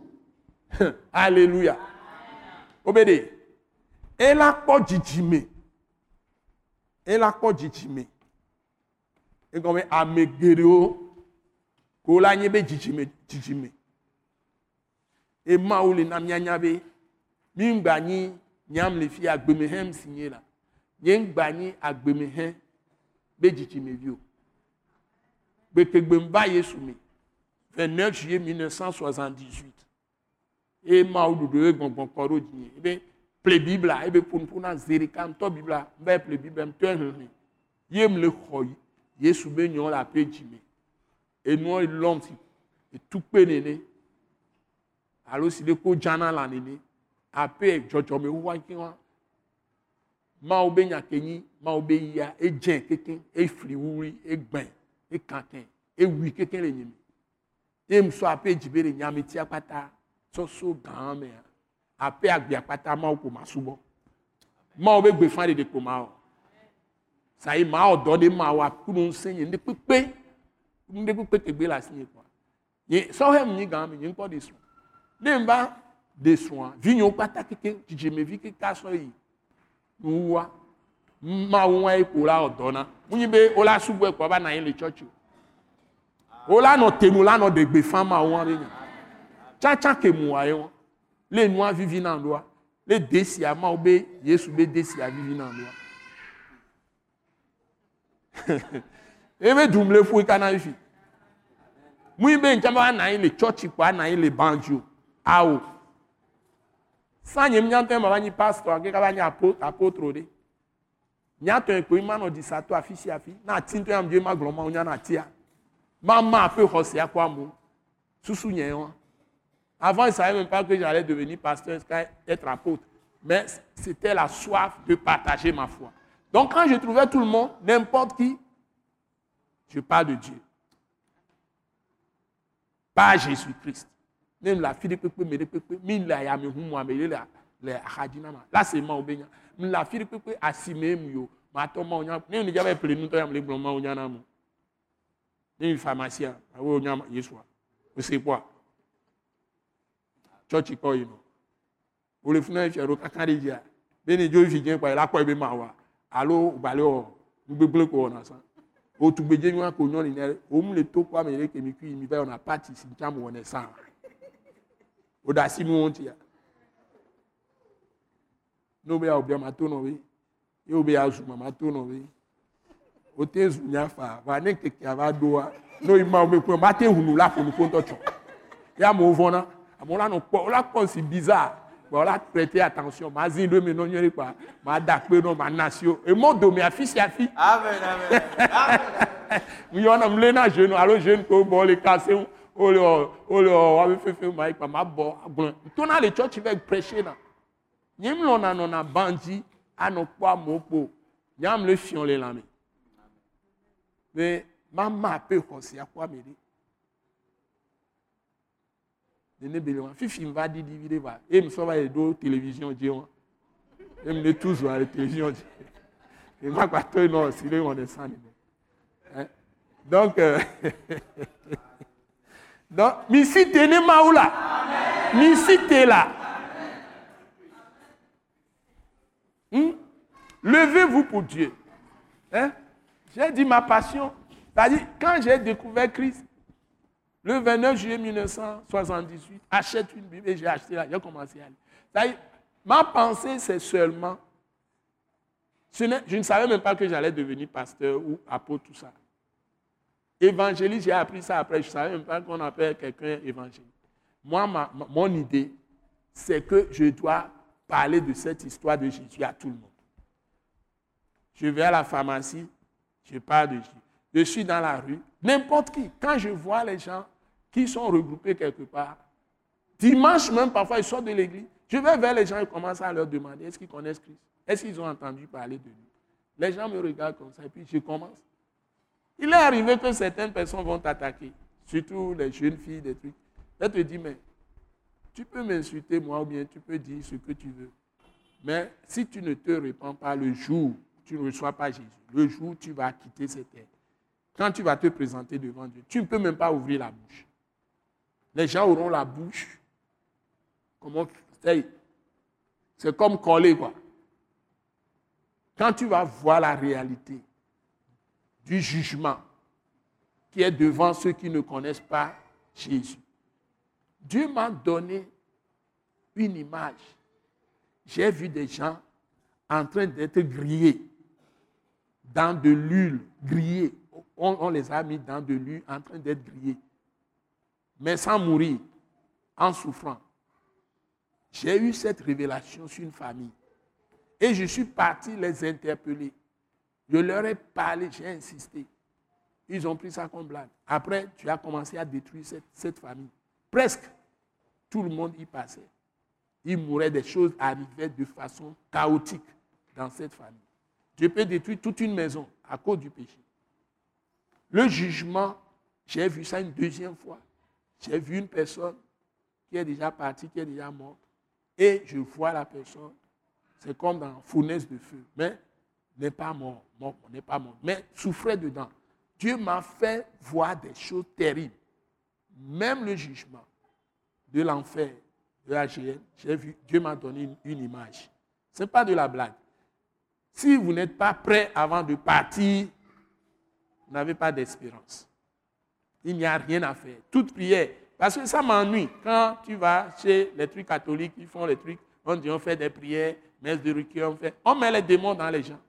Alléluia. Obédé. Et la kpɔ dzidzime. Et la kpɔ dzidzime. Egɔme ame geɖewo ko la nye be dzidzime dzidzime. Et Mawu le na mianya be mi ŋgba nyi nyam le fi agbemehem si nye la. Nye ŋgba nyi agbemehem be dzidzimevi o. Gbekegbe m va Yesu me. 29 juillet 1978. Et Mawu ɖoɖo ye gbɔngbɔn kɔ ɖo dzinye. Ebe ple Bibla, ebe ƒonuƒo na zeri ka ŋutɔ Bibla, va ple Bibla, m tɔ hehe. Ye m le xɔ Yesu be nyɔ le aƒe dzime. Enua lɔm si etukpe nene. Alo si ɖe ko dzana la nene. Aƒe dzɔdzɔme wu ke wa. Mawu be nya ke nyi, Mawu be yia, edze kekeŋ, efli wuli, egbẽ, ekake, ewui kekeŋ le nye me. Ye m sɔ aƒe dzi be le nyameti akpata sɔsɔ gã mea. Aƒe agbe akpata Mawu ko ma subɔ. Mawu be gbefa ɖeɖe ko ma wɔ. Sayi ma wɔ dɔ ɖe ma wɔ akunu ŋusẽ nye ŋɖe kpekpe. Ŋɖe kpekpe tegbe le asi nye kɔa. Nye sɔhɛ mi nyi gã me nye ŋkɔ de srɔ̃. Ne m va de srɔ̃a, vinyewo kpata kekeŋ, dzidzemevi kekeŋ asɔ yi nuwua. Mawu ŋua ye ko la wɔ dɔ na. Munyi be wo la subɔe kɔ va na anyi le tsɔtsi o. Wo la nɔ tenu la nɔ de gbe fã Mawu ŋua be nya. Tsatsa ke mu wa ye. Le nua vivi na ɖoa. Le desia Mawu be Yesu be desia vivi na ɖoa. ebe dum le ƒoe kana na anyi le tsɔtsi kɔ ana awo sanye mi nyatɔ ma ba nyi pastor ake kaba nyi apo apotro de nyatɔ ekpe ma nɔ sia afi na ati ŋutɔ dzo ma gblɔ ma wo nya na atia ma ma aƒe xɔ sia kɔ amewo susu nye wa avant il savait même pas que j'allais devenir pasteur être apôtre mais c'était la soif de partager ma foi donc quand je trouvais tout le monde n'importe qui je parle de Dieu. Pas Jésus-Christ. Même la fille de Pépé, mais de mais hadina ma. Là c'est moi obénya. La fille de Pépé assimé myo. Ma to ma onya. Ne ni jabe ple nu to yam le gbon ma onya na mo. Ni pharmacien, ko you know. O le funa fi ro kakari dia. Be ni jo fi jen pa la ko ebe ma wa. Alo gbale o. Gbegble ko na san otugbedze nyua ko nyɔni nɛ omu le to kɔ ame ɖe kemi kui mi va yɔna pati si tsam wɔnɛ sàn o da asi nu ŋutia n'o be awobia ma to nɔ be ye o be azu ma ma to nɔ be o te zu nya fa va ne keke ava doa n'o yi ma o me kpe ma te hunu la ƒonu ƒo ŋutɔ tsɔ ya amewo vɔna amewo la nɔ kpɔ o la kpɔ si bizarre. O la prêter attention. Ma zi ɖo mi nɔ nyuie kpa ma da kpe nɔ ma na si o emɔ dome afi sia afi. Amen, amen. yɔna m lé na jeune alo jeune ko bɔ le kase ŋu o le ɔ o le ɔ wabe fefe ma kpa ma bɔ agblɔ tona le tsɔtsi vɛ prêcher na nye m lɔna nɔna bandzi anɔ kpɔ amewo kpo nyam le fiɔ le lãme be ma ma aƒe xɔ sia kpɔ ame ɖe nene bele wa fifi m va ɖiɖi vi ɖe va eye m sɔ va yi ɖo télévision dzi wa eye m le toujours le télévision dzi eye ma to si ne san ne. Hein? Donc, euh, donc, mi cite ne maoula. Mi cite là. Hmm? Levez-vous pour Dieu. Hein? J'ai dit ma passion. C'est-à-dire, quand j'ai découvert Christ, le 29 juillet 1978, achète une Bible et j'ai acheté là, j'ai commencé à lire. Ma pensée, c'est seulement je ne, savais même pas que j'allais devenir pasteur ou apôtre, tout ça. Évangéliste, j'ai appris ça après. Je ne savais même pas qu'on appelle quelqu'un évangéliste. Moi, mon idée, c'est que je dois parler de cette histoire de Jésus à tout le monde. Je vais à la pharmacie, je parle de Jésus. Je suis dans la rue, n'importe qui. Quand je vois les gens qui sont regroupés quelque part, dimanche même, parfois, ils sortent de l'église, je vais vers les gens et commence à leur demander est-ce qu'ils connaissent Christ? Est-ce qu'ils ont entendu parler de lui? Les gens me regardent comme ça et puis je commence. Il est arrivé que certaines personnes vont t'attaquer, surtout les jeunes filles, des trucs. Elles te disent, mais tu peux m'insulter moi ou bien tu peux dire ce que tu veux. Mais si tu ne te répands pas le jour où tu ne reçois pas Jésus, le jour où tu vas quitter cette terre, quand tu vas te présenter devant Dieu, tu ne peux même pas ouvrir la bouche. Les gens auront la bouche comment c'est comme coller quoi. Quand tu vas voir la réalité du jugement qui est devant ceux qui ne connaissent pas Jésus, Dieu m'a donné une image. J'ai vu des gens en train d'être grillés dans de l'huile, grillés. On, on, les a mis dans de l'huile en train d'être grillés, mais sans mourir, en souffrant. J'ai eu cette révélation sur une famille. Et je suis parti les interpeller. Je leur ai parlé, j'ai insisté. Ils ont pris ça comme blague. Après, tu as commencé à détruire cette, famille. Presque tout le monde y passait. Il mourait, des choses arrivaient de façon chaotique dans cette famille. Dieu peut détruire toute une maison à cause du péché. Le jugement, j'ai vu ça une deuxième fois. J'ai vu une personne qui est déjà partie, qui est déjà morte, et je vois la personne, c'est comme dans fournaise de feu, mais n'est pas mort, n'est pas mort, mais souffrait dedans. Dieu m'a fait voir des choses terribles. Même le jugement de l'enfer, de la GN, j'ai vu, Dieu m'a donné une, une image. Ce n'est pas de la blague. Si vous n'êtes pas prêt avant de partir, vous n'avez pas d'espérance. Il n'y a rien à faire. Toute prière. Parce que ça m'ennuie. Quand tu vas chez les trucs catholiques, ils font les trucs, on dit on fait des prières, messe de recueil, on fait. On met les démons dans les gens.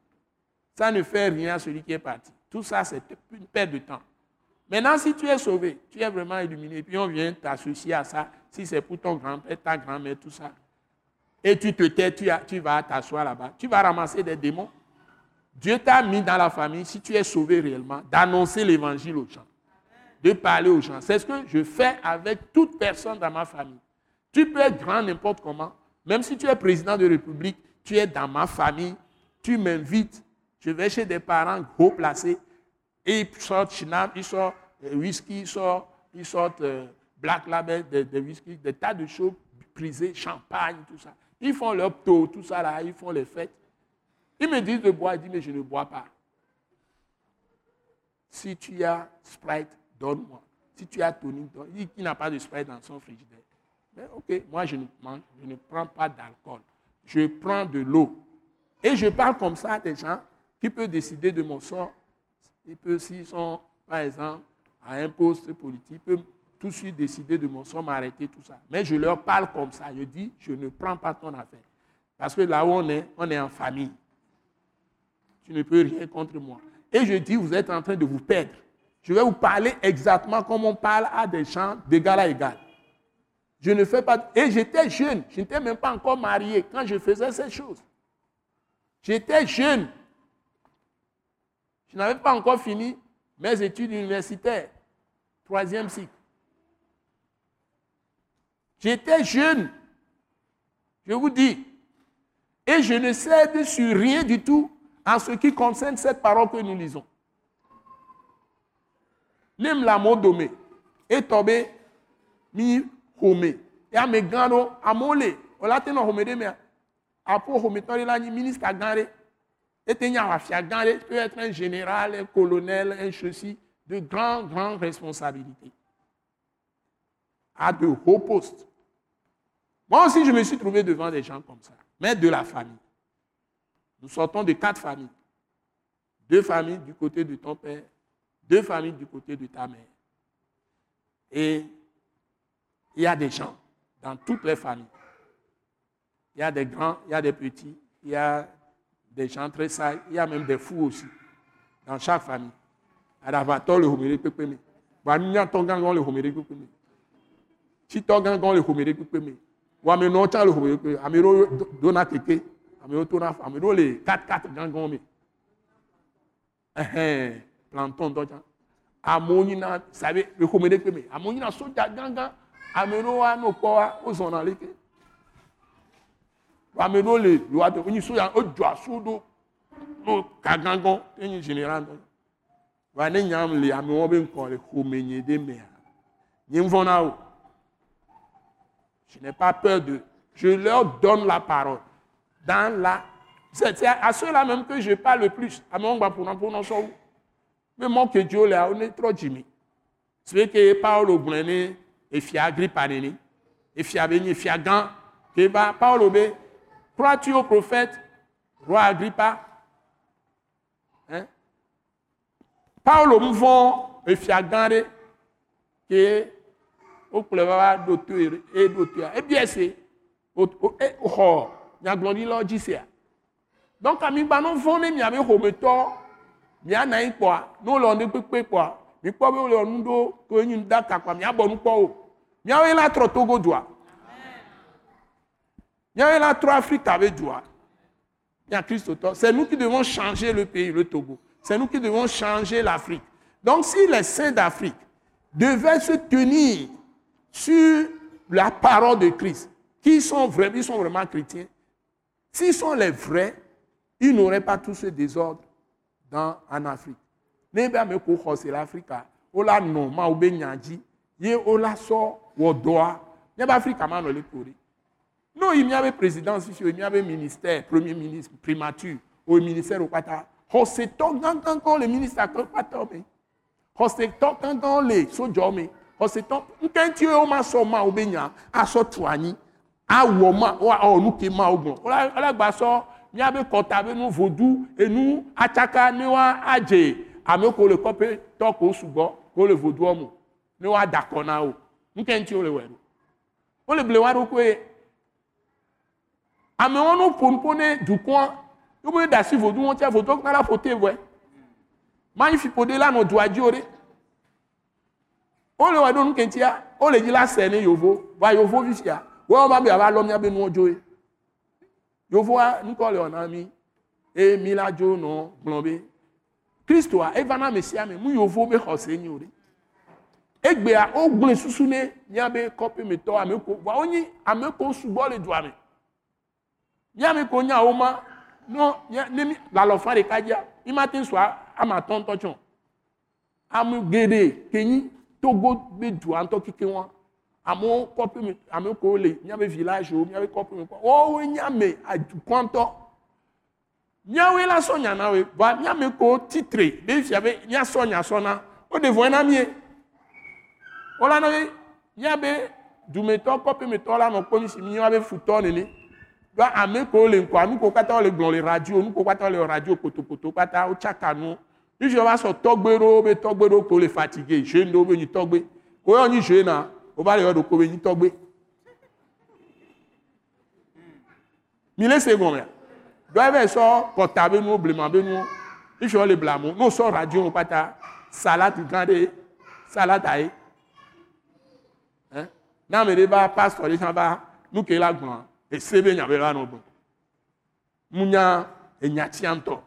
Ça ne fait rien à celui qui est parti. Tout ça, c'est une perte de temps. Maintenant, si tu es sauvé, tu es vraiment illuminé, puis on vient t'associer à ça, si c'est pour ton grand-père, ta grand-mère, tout ça, et tu te tais, tu, tu vas t'asseoir là-bas, tu vas ramasser des démons. Dieu t'a mis dans la famille, si tu es sauvé réellement, d'annoncer l'évangile aux gens, de parler aux gens. C'est ce que je fais avec toute personne dans ma famille. Tu peux être grand n'importe comment, même si tu es président de République, tu es dans ma famille, tu m'invites, je vais chez des parents haut placés, et ils sortent chinam, ils sortent euh, whisky, ils sortent, ils sortent euh, black label, des, des whisky, des tas de choses prisées, champagne, tout ça. Ils font leur taux, tout ça là, ils font les fêtes. Ils me disent de boire, ils disent, mais je ne bois pas. Si tu as Sprite, donne-moi. Si tu as tonic, donne. Il n'a pas de Sprite dans son frigidaire. Mais ok, moi je ne, je ne prends pas d'alcool. Je prends de l'eau. Et je parle comme ça à des gens qui peuvent décider de mon sort. Ils peuvent, s'ils sont, par exemple, à un poste politique, peuvent tout de suite décider de mon sort, m'arrêter, tout ça. Mais je leur parle comme ça. Je dis, je ne prends pas ton affaire. Parce que là où on est, on est en famille. Tu ne peux rien contre moi. Et je dis, vous êtes en train de vous perdre. Je vais vous parler exactement comme on parle à des gens d'égal à égal. Je ne fais pas. Et j'étais jeune. Je n'étais même pas encore marié quand je faisais ces choses. J'étais jeune. Je n'avais pas encore fini mes études universitaires. Troisième cycle. J'étais jeune. Je vous dis. Et je ne cède sur rien du tout en ce qui concerne cette parole que nous lisons. Nem la modome. Et tombé mi home. Ya me gano amole. Ola te no home de me. Apo home tori la ni ministre gare. Et te nya wafia gare peut être un général, un colonel, un ceci de grandes, grandes responsabilités. À de hauts postes. Moi aussi, je me suis trouvé devant des gens comme ça, mais de la famille. Nous sortons de quatre familles. Deux familles du côté de ton père, deux familles du côté de ta mère. Et il y a des gens dans toutes les familles. Il y a des grands, il y a des petits, il y a des gens très sages, il y a même des fous aussi, dans chaque famille. Pépémé. Wamina tongangon le pépémé. Si tongangon le le homéré pépémé. Amiro dona keke. Amiro tona amiro le 4-4 gangon me. Eh planton doja. Amonina, sabe, le homéré pépémé. Amonina soja gangan. Amiro wa no kwa ozona leke. Wamiro le, yo ate, onyi soja, ojo asodo. No kagangon, tenyi général doja. wa ne nyam le ame wɔn bɛ nkɔ le xɔme nye mea nye vɔna o je n'ai pas peur de je leur donne la parole dans la c'est à ceux-là même que je parle le plus ame wɔn gba ƒona ƒona sɔwu bɛ mɔ kedzo le awo ne trɔ dzimi c'est que Paulo gblɔ ne efia Agripa nene efia bɛ nye efia gã Keba, Paul Obé, crois-tu au prophète, roi Agrippa hein? Paul Mvon, et Fiagande, qui est au pleuvoir d'auteur et d'auteur. Et bien c'est, au hors, il y a glondi l'ordicien. Donc, à mi banon vone mi ave hometo, mi anayi kwa, no lo ne pepe kwa, mi kwa be le onudo ko yin daka kwa mi abonu kwa o. Mi awe la tro Togo doa. Mi awe la tro Afrique avec doa. Il y a Christ autant. C'est nous qui devons changer le pays, le Togo. C'est nous qui devons changer l'Afrique. Donc, si les saints d'Afrique devaient se tenir sur la parole de Christ, qui sont vraiment, ils sont vraiment chrétiens, s'ils sont les vrais, ils n'auraient pas tout ce désordre en Afrique. N'ebe ame ko xɔ se le Afrika, wola nɔ mawo be nya dzi, ye wola sɔ ma le. No yi míabe présidence míabe ministère, premier ministre, primature, o ministère o kpata. Xɔsetɔ le ministère kpata me. Xɔsetɔ gãgã le sojɔ me. Xɔsetɔ ŋkɛntɛ wo ma sɔ ma wo be nya, asɔ tu anyi, awɔ ma, awɔ nu ke ma wo míabe kɔta be nu vodu enu atsaka ne wa adze ame ko le kɔpe tɔ ko sugbɔ ko le vodua mo ne wa da kɔ na wo ŋkɛntɛ wo le wɛ do. Wole ble wa ɖokoe. Amewo no ƒonuƒo ne dukɔa, wobe da asi vodu ŋutia, vodu kpana ƒote vɔe. Manyi fi ƒode la nɔ dua dzi o ɖe. Wole wɔ ɖo ŋkɛntia, wole dzi la sɛ ne yovo, va yovo vi sia, wɔn ma be ava lɔ míabe nuwo dzoe. Yovoa ŋkɔ le wɔna mi, eye mi la dzo nɔ gblɔ be, Kristoa eva na mesia me, mu yovo be xɔse nyi o ɖe. Egbea wogblẽ susu ne míabe kɔƒemetɔ ame ko vɔa wonyi ame ko sugbɔ le dua me. Míame ko nya wo ma no ne mi le alɔfa ɖeka dzia mi ma te sɔ ama atɔ ŋutɔ tsɔ. Ame geɖe ke nyi Togo be dua ŋutɔ keke wa. Amewo kɔƒe me ame ko le míabe village wo míabe kɔƒe me kɔ wowoe nye ame adukɔ ŋutɔ. Míawoe la sɔ nya na woe vɔa míame ko titre be fia be míasɔ nya sɔ na wo ɖe vɔe na mie. Wola na be míabe dumetɔ kɔƒemetɔ la nɔ kpɔmi si mi yɔna be futɔ nene. Ɖo ame ko le ŋkɔa nu ko katã le gblɔ le radio nu ko katã le radio kpotokpoto katã wotsaka nu. Nufi va sɔ tɔgbe ɖewo be tɔgbe ɖewo ko le fatigue jeune ɖewo be nyi tɔgbe. Woyɔ nyi jeune na wo va le yɔ ɖoko be nyi tɔgbe. Mi le se gɔmea. Dɔ eve sɔ kɔta be nuwo blema be nuwo. Nufi le blamo n'o sɔ radio wo katã salade gã ɖe salade ye. Hein? Ne ame ɖe va pastor ɖe tsã va nu ke la gblɔa ese be nya be la nɔ gbɔ. Munya enya tia ŋutɔ.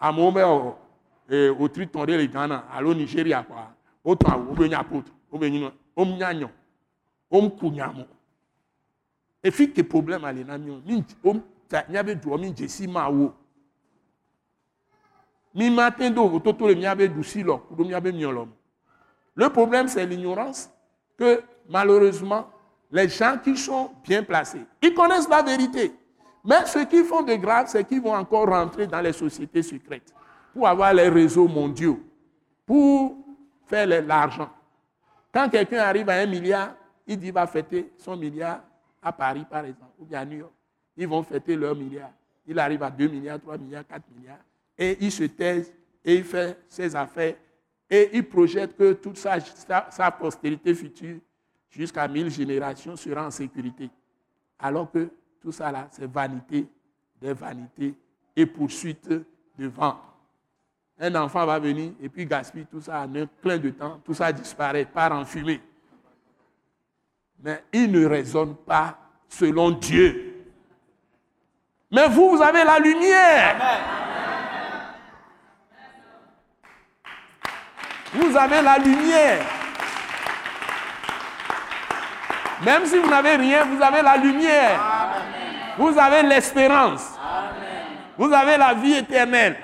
Amewo be wɔ ee wotri tɔn ɖe le Ghana alo Nigeria kɔa wotɔn awu wobe nya poto wobe nyinɔ ke problème ale na mi mi wo ta míabe duɔ mi dzesi ma wo. Mi ma te do vototo le. Le problème, c'est l'ignorance que malheureusement, les gens qui sont bien placés, ils connaissent la vérité. Mais ceux qui font de grave, c'est qu'ils vont encore rentrer dans les sociétés secrètes pour avoir les réseaux mondiaux, pour faire l'argent. Quand quelqu'un arrive à un milliard, il dit va fêter son milliard à Paris, par exemple, ou bien à New York. Ils vont fêter leur milliard. Il arrive à 2 milliards, 3 milliards, 4 milliards. Et il se taise et il fait ses affaires. Et il projette que toute sa postérité future, jusqu'à 1000 générations, sera en sécurité. Alors que tout ça là, c'est vanité, des vanités et poursuite de vent. Un enfant va venir et puis gaspille tout ça en un clin de temps, tout ça disparaît, part en fumée. Mais il ne raisonne pas selon Dieu. Mais vous, vous avez la lumière. Vous avez la lumière. Même si vous n'avez rien, vous avez la lumière. Vous avez l'espérance. Vous avez la vie éternelle.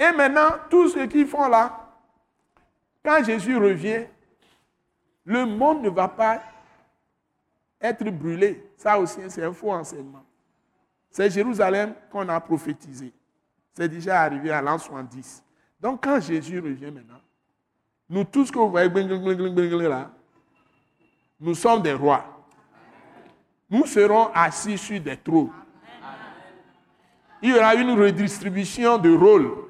Et maintenant, tout ce qu'ils font là, quand Jésus revient, le monde ne va pas être brûlé. Ça aussi, c'est un faux enseignement. C'est Jérusalem qu'on a prophétisé. C'est déjà arrivé à l'an 70. Donc quand Jésus revient maintenant, nous tous que vous voyez là, nous sommes des rois. Nous serons assis sur des trônes. Il y aura une redistribution de rôles.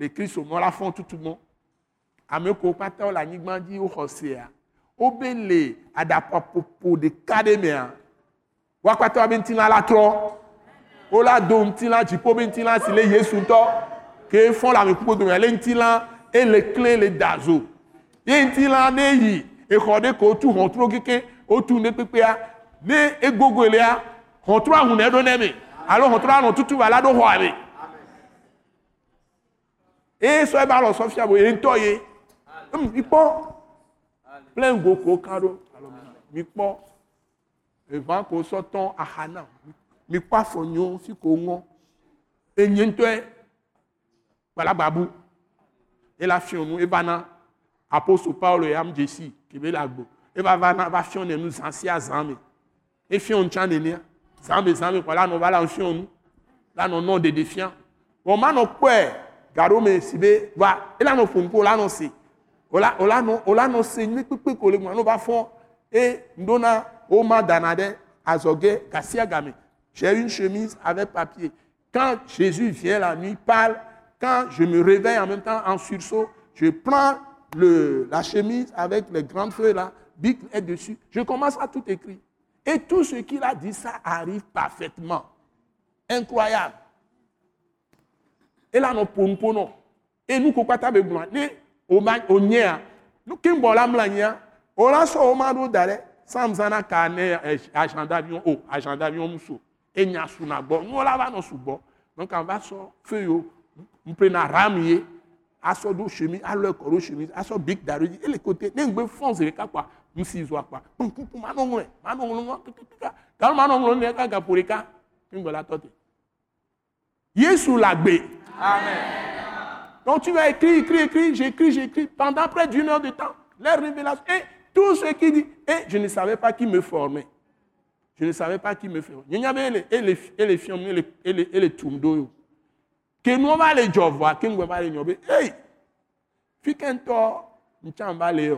le Kristo mo la fon tout mo. Ame ko pata o la nyigban di o hosea. Obele adapopopo de kademea. Wakpata be ntina la tro. O la do ntina jipo be ntina si le Yesu nto. Ke fon la me kupo do le ntina e le clé le dazo. Ye ntina ne yi e khode ko tu hon tro keke o tu ne pepe a ne egogo ele a hon tro ahun ne do ne me. Alo hon tro ahun tutu wala do ho ame. E so e ba lo so fia nto ye. Um, ipo plein go ko karo mi kpɔ evan ko sɔtɔn ahana mi kpɔ afɔnyo fi ko ŋɔ enye ŋutɔe gbalagbabu ela fiɔ nu eva na paulo ya mu dzesi kebe la gbo eva va na va fiɔ ne nu zã sia zã me efiɔ ŋutsa nenia zã me zã me kɔ la nɔ va la fiɔ nu la nɔ ma nɔ se ola ola no ola no se nyuie kpekpe ko le ŋua no va fɔ e ndona o ma dana ɖe azɔge gasia game j'ai une chemise avec papier. Quand Jésus vient la nuit parle quand je me réveille en même temps en sursaut je prends le la chemise avec les grandes feuilles là bic est dessus. Je commence à tout écrire. Et tout ce qu'il a dit ça arrive parfaitement. Incroyable no pompo no et nous ko kpata be gblɔ ne onyea nuke bɔ la mla nyia o la sɔ o ma do da ɖe samzana ka ne agent d'avion o agent d'avion muso enya suna gbɔ nuwo la va nɔ sugbɔ donc an va sɔ feuille n pe na ram ye asɔ do chemise alɔ ɛkɔ do chemise asɔ bic da do dzi ele kote ne ŋgbe fɔn zi ɖeka kpa nusi zɔ akpa kpukpu ma nɔ ŋlɔe ma nɔ ŋlɔ ŋlɔ kikikika galo ma nɔ ŋlɔ ne ka gaƒo ɖeka ne ŋgbe la tɔ yesu la gbe. amen. Donc tu vas écrire, écrire, écrire, j'écris, j'écris pendant près d'une heure de temps. Les révélations. Et tout ce qui dit. Et je ne savais pas qui me formait. Je ne savais pas qui me formait. Il y avait les films et les tumdo. Que nous va les voir, que nous va les jobs. Hey! Fikento, va les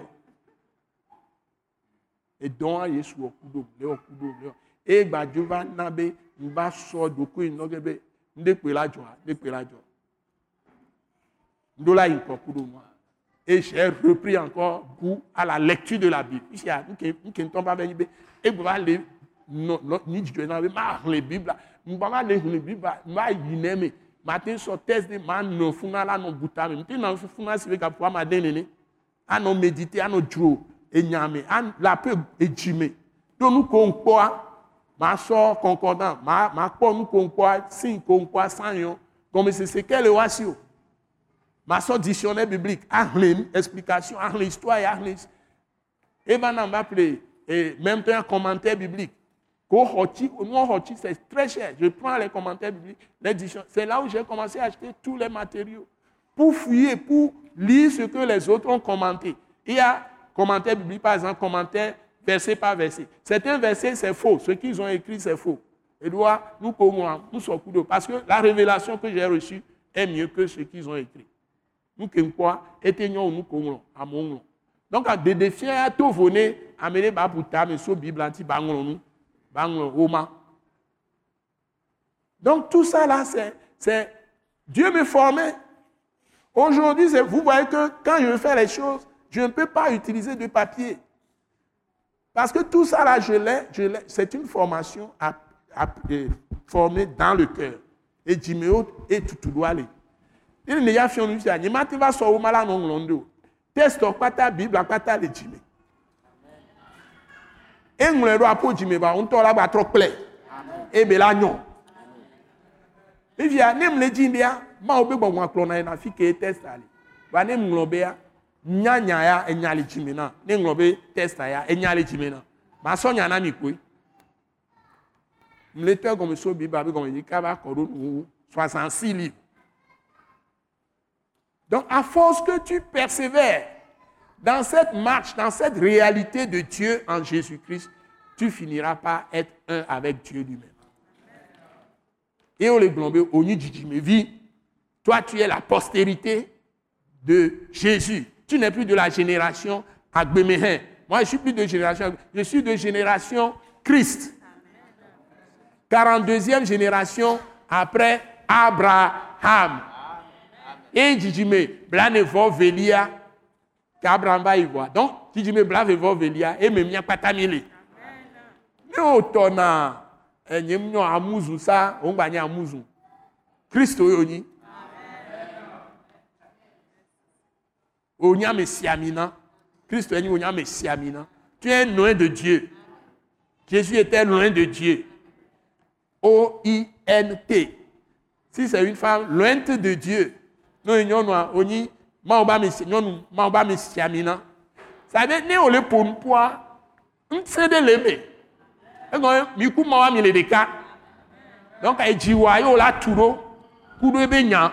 Et donc, il y a au kudo, le au kudo, le. Et Badjova Nabe, nous va sortir de il n'a pas. Nous la joie, nous la joie. Ndola moi. Et j'ai repris encore goût à la lecture de la Bible. Ici, nous ne sommes pas venus. Et vous allez, ni Dieu n'a pas les Bibles. Nous allons lire les Bibles. Nous allons lire matin sur thèse de man no funa la no buta me mti na funa si ka pour ma denene ano méditer ano dro enyame an la peu ejime do nu ko npo ma so concordant ma ma po nu ko npo sin ko npo sanyo comme c'est ce qu'elle voici ma sort dictionnaire biblique, explication, histoire et maintenant, on va appeler, et même un commentaire biblique. C'est très cher. Je prends les commentaires bibliques, l'édition. C'est là où j'ai commencé à acheter tous les matériaux pour fouiller, pour lire ce que les autres ont commenté. Il y a commentaire biblique, par exemple, commentaire verset par verset. Certains versets, c'est faux. Ce qu'ils ont écrit, c'est faux. Doit nous nous sommes Parce que la révélation que j'ai reçue est mieux que ce qu'ils ont écrit. Nous quoi était nous konglon amonglon donc à des défis à tout voler amener ba puta mais so bible anti nous. Banglon roma. Donc tout ça là c'est Dieu me formait. Aujourd'hui vous voyez que quand je veux faire les choses je ne peux pas utiliser de papier parce que tout ça là je l'ai je l'ai c'est une formation à, à, formée dans le cœur. Et et ne ya fiɔnu fia nye mati va sɔ wo ma la nɔ ŋlɔm de o testɔ kpata bibla kpata le dzime eŋlɔe ɖo aƒo dzime ba ŋutɔ la gba trɔ kplɛ ebe la nyɔ evia ne mu le dzi bia mawo be gbɔgbɔ akplɔ na fi ke testa le wa nya nya ya enya le dzime na. Ne ŋlɔ be testa ya enya le dzime na. Masɔ nyana mi gɔme so bi ba kaba kɔ ɖo nuwo 66 livres. Donc à force que tu persévères dans cette marche, dans cette réalité de Dieu en Jésus-Christ, tu finiras par être un avec Dieu lui-même. Et on les glombe, dit, mais vie, toi tu es la postérité de Jésus. Tu n'es plus de la génération Agbemehin. Moi, je suis plus de génération, je suis de génération Christ. 42e génération après Abraham. Et mais blanevo velia qu'Abraham va y voir. Donc, mais blanevo velia et me mia patamile. Ne otona enyem nyo amuzu sa, on gba amuzu. Christo yoni. Onya messiamina. Christ messiamina. Tu es loin de Dieu. Jésus était loin de Dieu. O-I-N-T. Si c'est une femme loin de Dieu, nous nyɔnua onyi mawo ba mi nyɔnu mawo ba mi siamina sabe ne wòle ƒo nukua ŋusẽ ɖe le eme egɔme mi ku mawa mi le ɖeka donc ye wòle atu ɖo ku ɖo ebe nya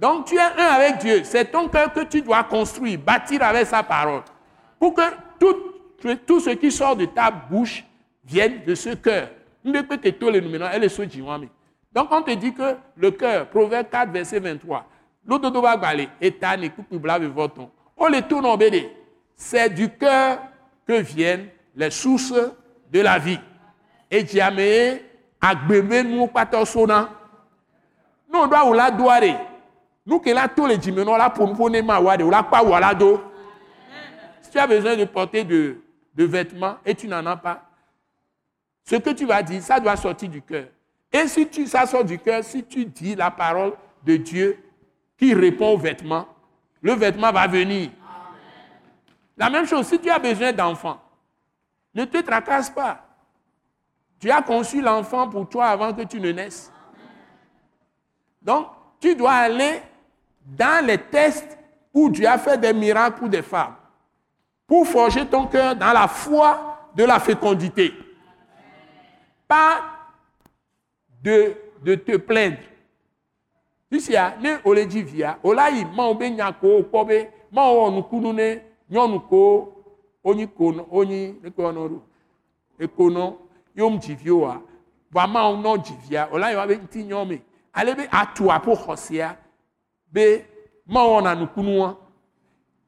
donc tu es un avec Dieu. C'est ton cœur que tu dois construire bâtir avec sa parole. Pour que tout, ce qui sort de ta bouche vienne de ce cœur. Donc on te dit que le cœur proverbe 4 verset 23 lododo va gbalé eta ni kuku bla voton on le tourne en BD c'est du cœur que viennent les sources de la vie. Et agbebe nu kpatɔ sona. Nous doit ou la doire nous que la to le dimeno la pour nous ne ma wade ou la pas ou la do si tu as besoin de porter de, de vêtements et tu n'en as pas ce que tu vas dire, ça doit sortir du cœur. Et si tu, ça sort du cœur, si tu dis la parole de Dieu qui répond au vêtement, le vêtement va venir. La même chose, si tu as besoin d'enfants, ne te tracasse pas. Tu as conçu l'enfant pour toi avant que tu ne naisses. Donc, tu dois aller dans les tests où Dieu a fait des miracles pour des femmes, pour forger ton cœur dans la foi de la fécondité. Pas de, de te plaindre. Sisia, ne ole dzi via, ola yi mawo be nya ko kpɔ be mawo wɔ nukunu ne nyɔnu ko wonyi konɔ wonyi ne ko yɔnɔ ɖo ekonɔ yom dzi vi woa bɔn amawo nɔ dzi via ola yi wa be ŋuti nyɔ me ale be be mawo wɔna nukunua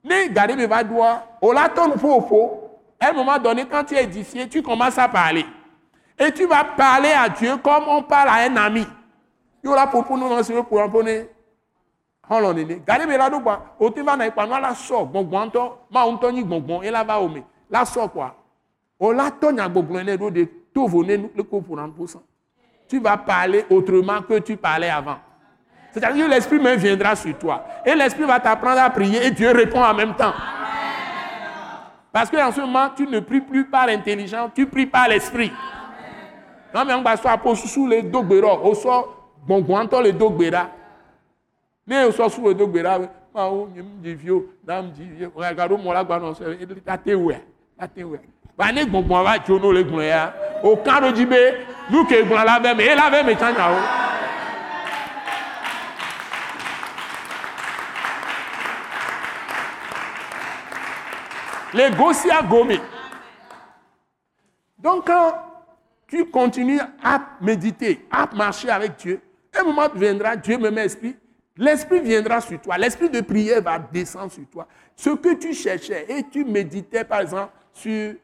ne ga ɖe me va doa ola tɔ nu ƒoƒo un moment donné quand tu es édifié tu commences à parler. Et tu vas parler à Dieu comme on parle à un ami. Il y aura pour nous dans ce pour un poney. Holland nene. Gade me la do kwa. O te va na ipa no la so gbongbon to. Ma on to ni gbongbon e la va ome. La so quoi. O la to nya gbongbon ne do de to voner le ko pour 100%. Tu vas parler autrement que tu parlais avant. C'est-à-dire que l'esprit même viendra sur toi. Et l'esprit va t'apprendre à prier et Dieu répond en même temps. Parce qu'en ce moment, tu ne pries plus par l'intelligence, tu pries par l'esprit. Non, mais on va sous les dogbero, au sort gbongbon to le dogbera. Ne o sort sous le dogbera, ma o nyem di vio, dam di vio. O ga ro mo la wa jo no le kan ro jibe, nu ke gbon la be me, e la Les Gosia Gomé. Donc, quand tu continues à méditer, à marcher avec Dieu, un moment viendra, Dieu me met l'esprit, l'esprit viendra sur toi, l'esprit de prière va descendre sur toi. Ce que tu cherchais et tu méditais, par exemple, sur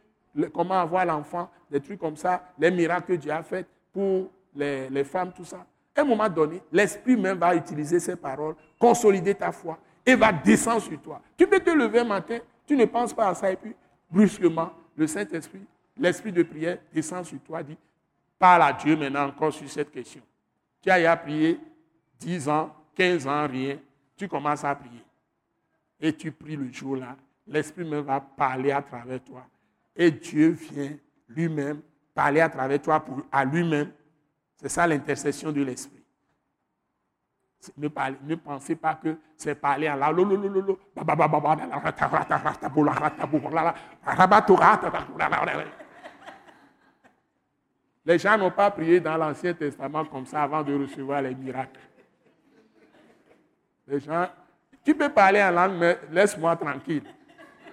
comment avoir l'enfant, des trucs comme ça, les miracles que Dieu a fait pour les, femmes, tout ça. À un moment donné, l'esprit même va utiliser ces paroles, consolider ta foi et va descendre sur toi. Tu peux te lever un matin, tu ne penses pas à ça et puis brusquement, le Saint-Esprit l'esprit de prière descend sur toi, dit, parle à Dieu maintenant encore sur cette question. Tu as à prier 10 ans, 15 ans, rien. Tu commences à prier. Et tu pries le jour-là. L'Esprit même va parler à travers toi. Et Dieu vient lui-même parler à travers toi pour, à lui-même. C'est ça l'intercession de l'Esprit. Ne, pensez pas que c'est parler en la Les gens n'ont pas prié dans l'Ancien Testament comme ça avant de recevoir les miracles. Les gens, tu peux parler en langue, mais laisse-moi tranquille.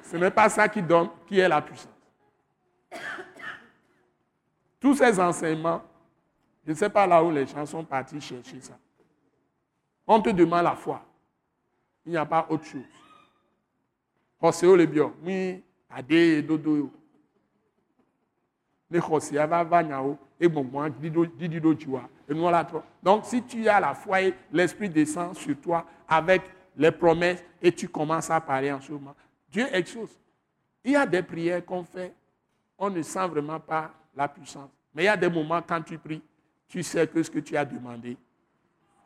Ce n'est pas ça qui donne, qui est la puissance. Tous ces enseignements, je ne sais pas là où les gens sont partis chercher ça. On te demande la foi. Il n'y a pas autre chose. Hoseo le oui, ade dodo. Ne vanyao, et bon, et Donc, si tu as la foi, l'Esprit descend sur toi avec les promesses et tu commences à parler en ce moment. Dieu exauce. Il y a des prières qu'on fait, on ne sent vraiment pas la puissance. Mais il y a des moments quand tu pries, tu sais que ce que tu as demandé,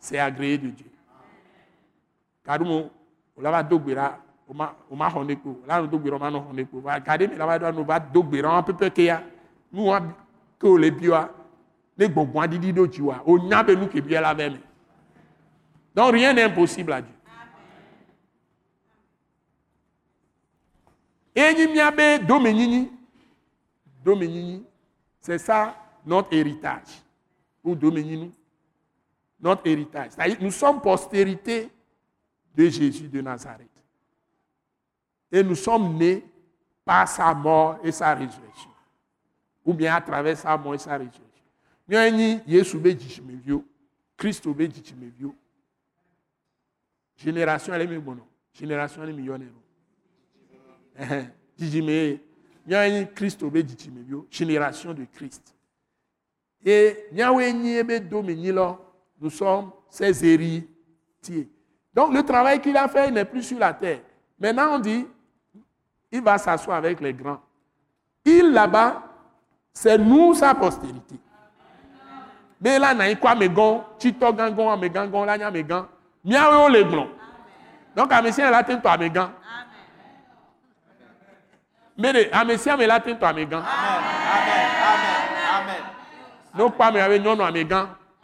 c'est agréé de Dieu. Karumo, on va dogbera, on m'a honeko, on dogbera, on m'a honeko. Regardez, mais là on va dogbera, on peut peut qu'il y a, nous on que les bioa, les bonbons didi do jiwa, on n'a pas nous qui bien la même. Donc rien n'est impossible à Dieu. Et il y a domenini, domenini, c'est ça notre héritage. Ou domenini, notre héritage. Nous sommes postérité de Jésus de Nazareth. Et nous sommes nés par sa mort et sa résurrection. Ou bien à travers sa mort et sa résurrection. Nous be jishimevio, Christ. Génération elle est bon. Génération elle est millionnaire. Jijime, nous Christ génération de Christ. Et nous sommes ses héritiers. Donc le travail qu'il a fait, il n'est plus sur la terre. Maintenant, on dit, il va s'asseoir avec les grands. Il là-bas, c'est nous sa postérité. Mais là, il quoi mes gants, chito gangon, mes gangon, là, il mes gants. Miaou les glands. Donc, à Messie, là, tiens-toi à mes gants. Mais à Messie, mais là, tiens-toi à mes gants. Amen. Amen. Amen. Non, pas, mais avec non. Non, non,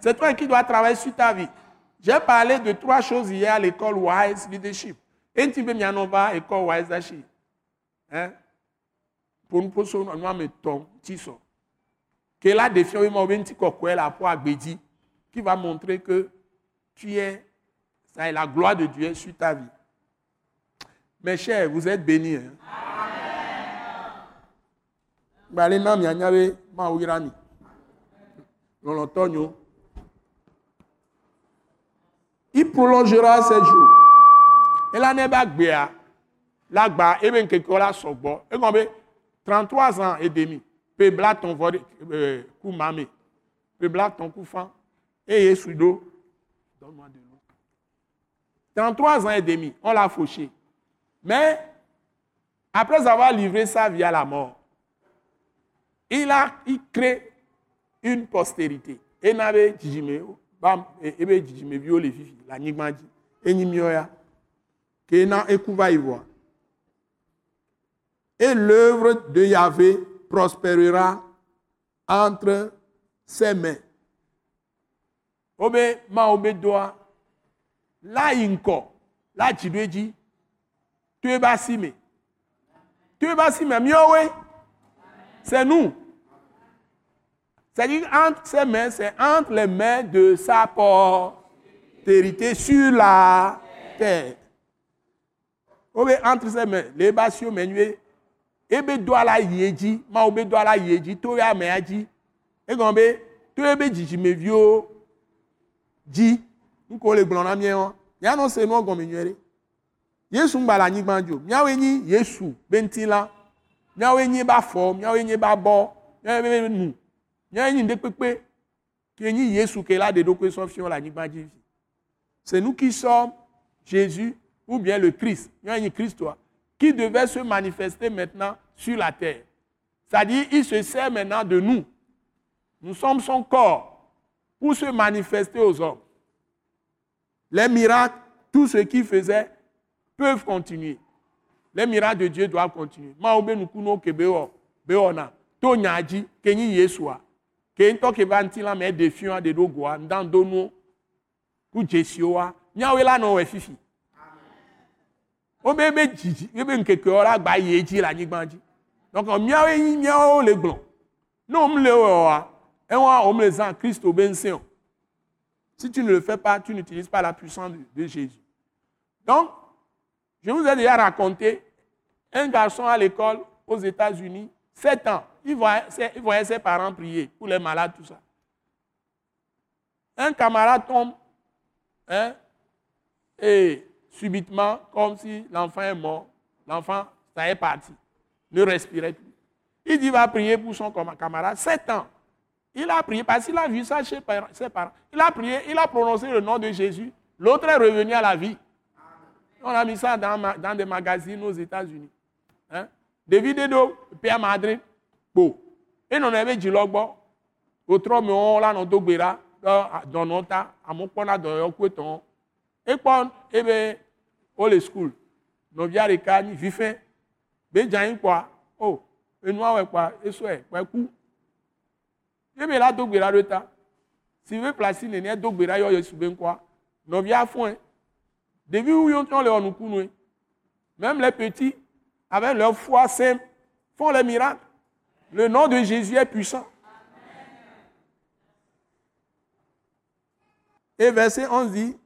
C'est toi qui dois travailler sur ta vie. J'ai parlé de trois choses hier à l'école Wise Leadership. Veux m'y école Wise Leadership. Hein? Pour nous poser un nom, ton, tiso. Que la défiance, qui va montrer que tu es ça est la gloire de Dieu sur ta vie. Mes chers, vous êtes bénis. Hein? Il prolongera ses jours. Et l'année bagbea, l'agba, et bien quelque là sogbo. Et comme 33 ans et demi. Pebla ton euh, coup mamé. Pebla ton coup fan. Et yesudo. Donne-moi de 33 ans et demi, on l'a fauché. Mais, après avoir livré sa vie à la mort, il a il crée une postérité. Et n'avait dit, bam, et be jijime bio le fifi, la nigmaji, et nimioya, que na ekuva. Et l'œuvre de Yahvé prospérera entre ses mains. Obe ma obe doa là inko là chidweji tu es basime tu es basime miowe c'est nous c'est-à-dire entre ses mains c'est entre les mains de sa postérité sur la terre. Entre ses mains. Ebe do ma obe do ala to aji egon be to ebe jiji mevio ji nko le ɖe yesu le yesu be ŋutilã míawoe nyi be afɔ míawoe nyi be abɔ míawoe be nu míawoe nyi ŋdekpekpe ke nyi yesu ke la ɖe ɖokui sɔ fiɔ le anyigba dzi c'est nous qui sommes Jésus ou bien le Christ míawoe nyi Christoa qui devait se manifester maintenant sur la terre c'est-à-dire il se sert maintenant de nous Nous sommes son corps pour se manifester aux hommes. Les miracles, tout ce qu'il faisait, peuvent continuer. Les miracles de Dieu doivent continuer. Ke nto ke vanti la me defiant de dogoa, ndan dono, pour jesioa, nyawe la no we fifi. Obe be jiji, ebe nkeke ora gba yeji la nyigbanji. Donc miawe yi miawe le glon. Non, on me le wa. Et moi, on me le sent, Christ au benséon. Si tu ne le fais pas, tu n'utilises pas la puissance de, de Jésus. Donc, je vous ai déjà raconté un garçon à l'école aux États-Unis, 7 ans. Il voyait, ses- parents prier pour les malades, tout ça. Un camarade tombe, hein, et subitement, comme si l'enfant est mort, l'enfant, ça est parti, ne respirait plus. Il dit, va prier pour son cam- camarade, 7 ans. Il a prié parce qu'il a vu ça chez ses parents. Il a prié, il a prononcé le nom de Jésus. L'autre est revenu à la vie. On a mis ça dans, des magazines aux États-Unis. Hein? Des vidéos, Père Madrid, bon. Et non avait dit logbo. Autre mais on l'a non dogbera dans nota à mon point dans yo kweton. Et pon et ben old school. No via les cani vifin. Ben jan quoi. Oh, et nous ouais quoi, et souhait, quoi coup. Et ben là dogbera de ta. Si vous placer né dogbera yo yo suben quoi. No via fond. Depuis où ils ont les onukunu, même les petits, avec leur foi simple, font les miracles. Le nom de Jésus est puissant. Et verset 11 dit,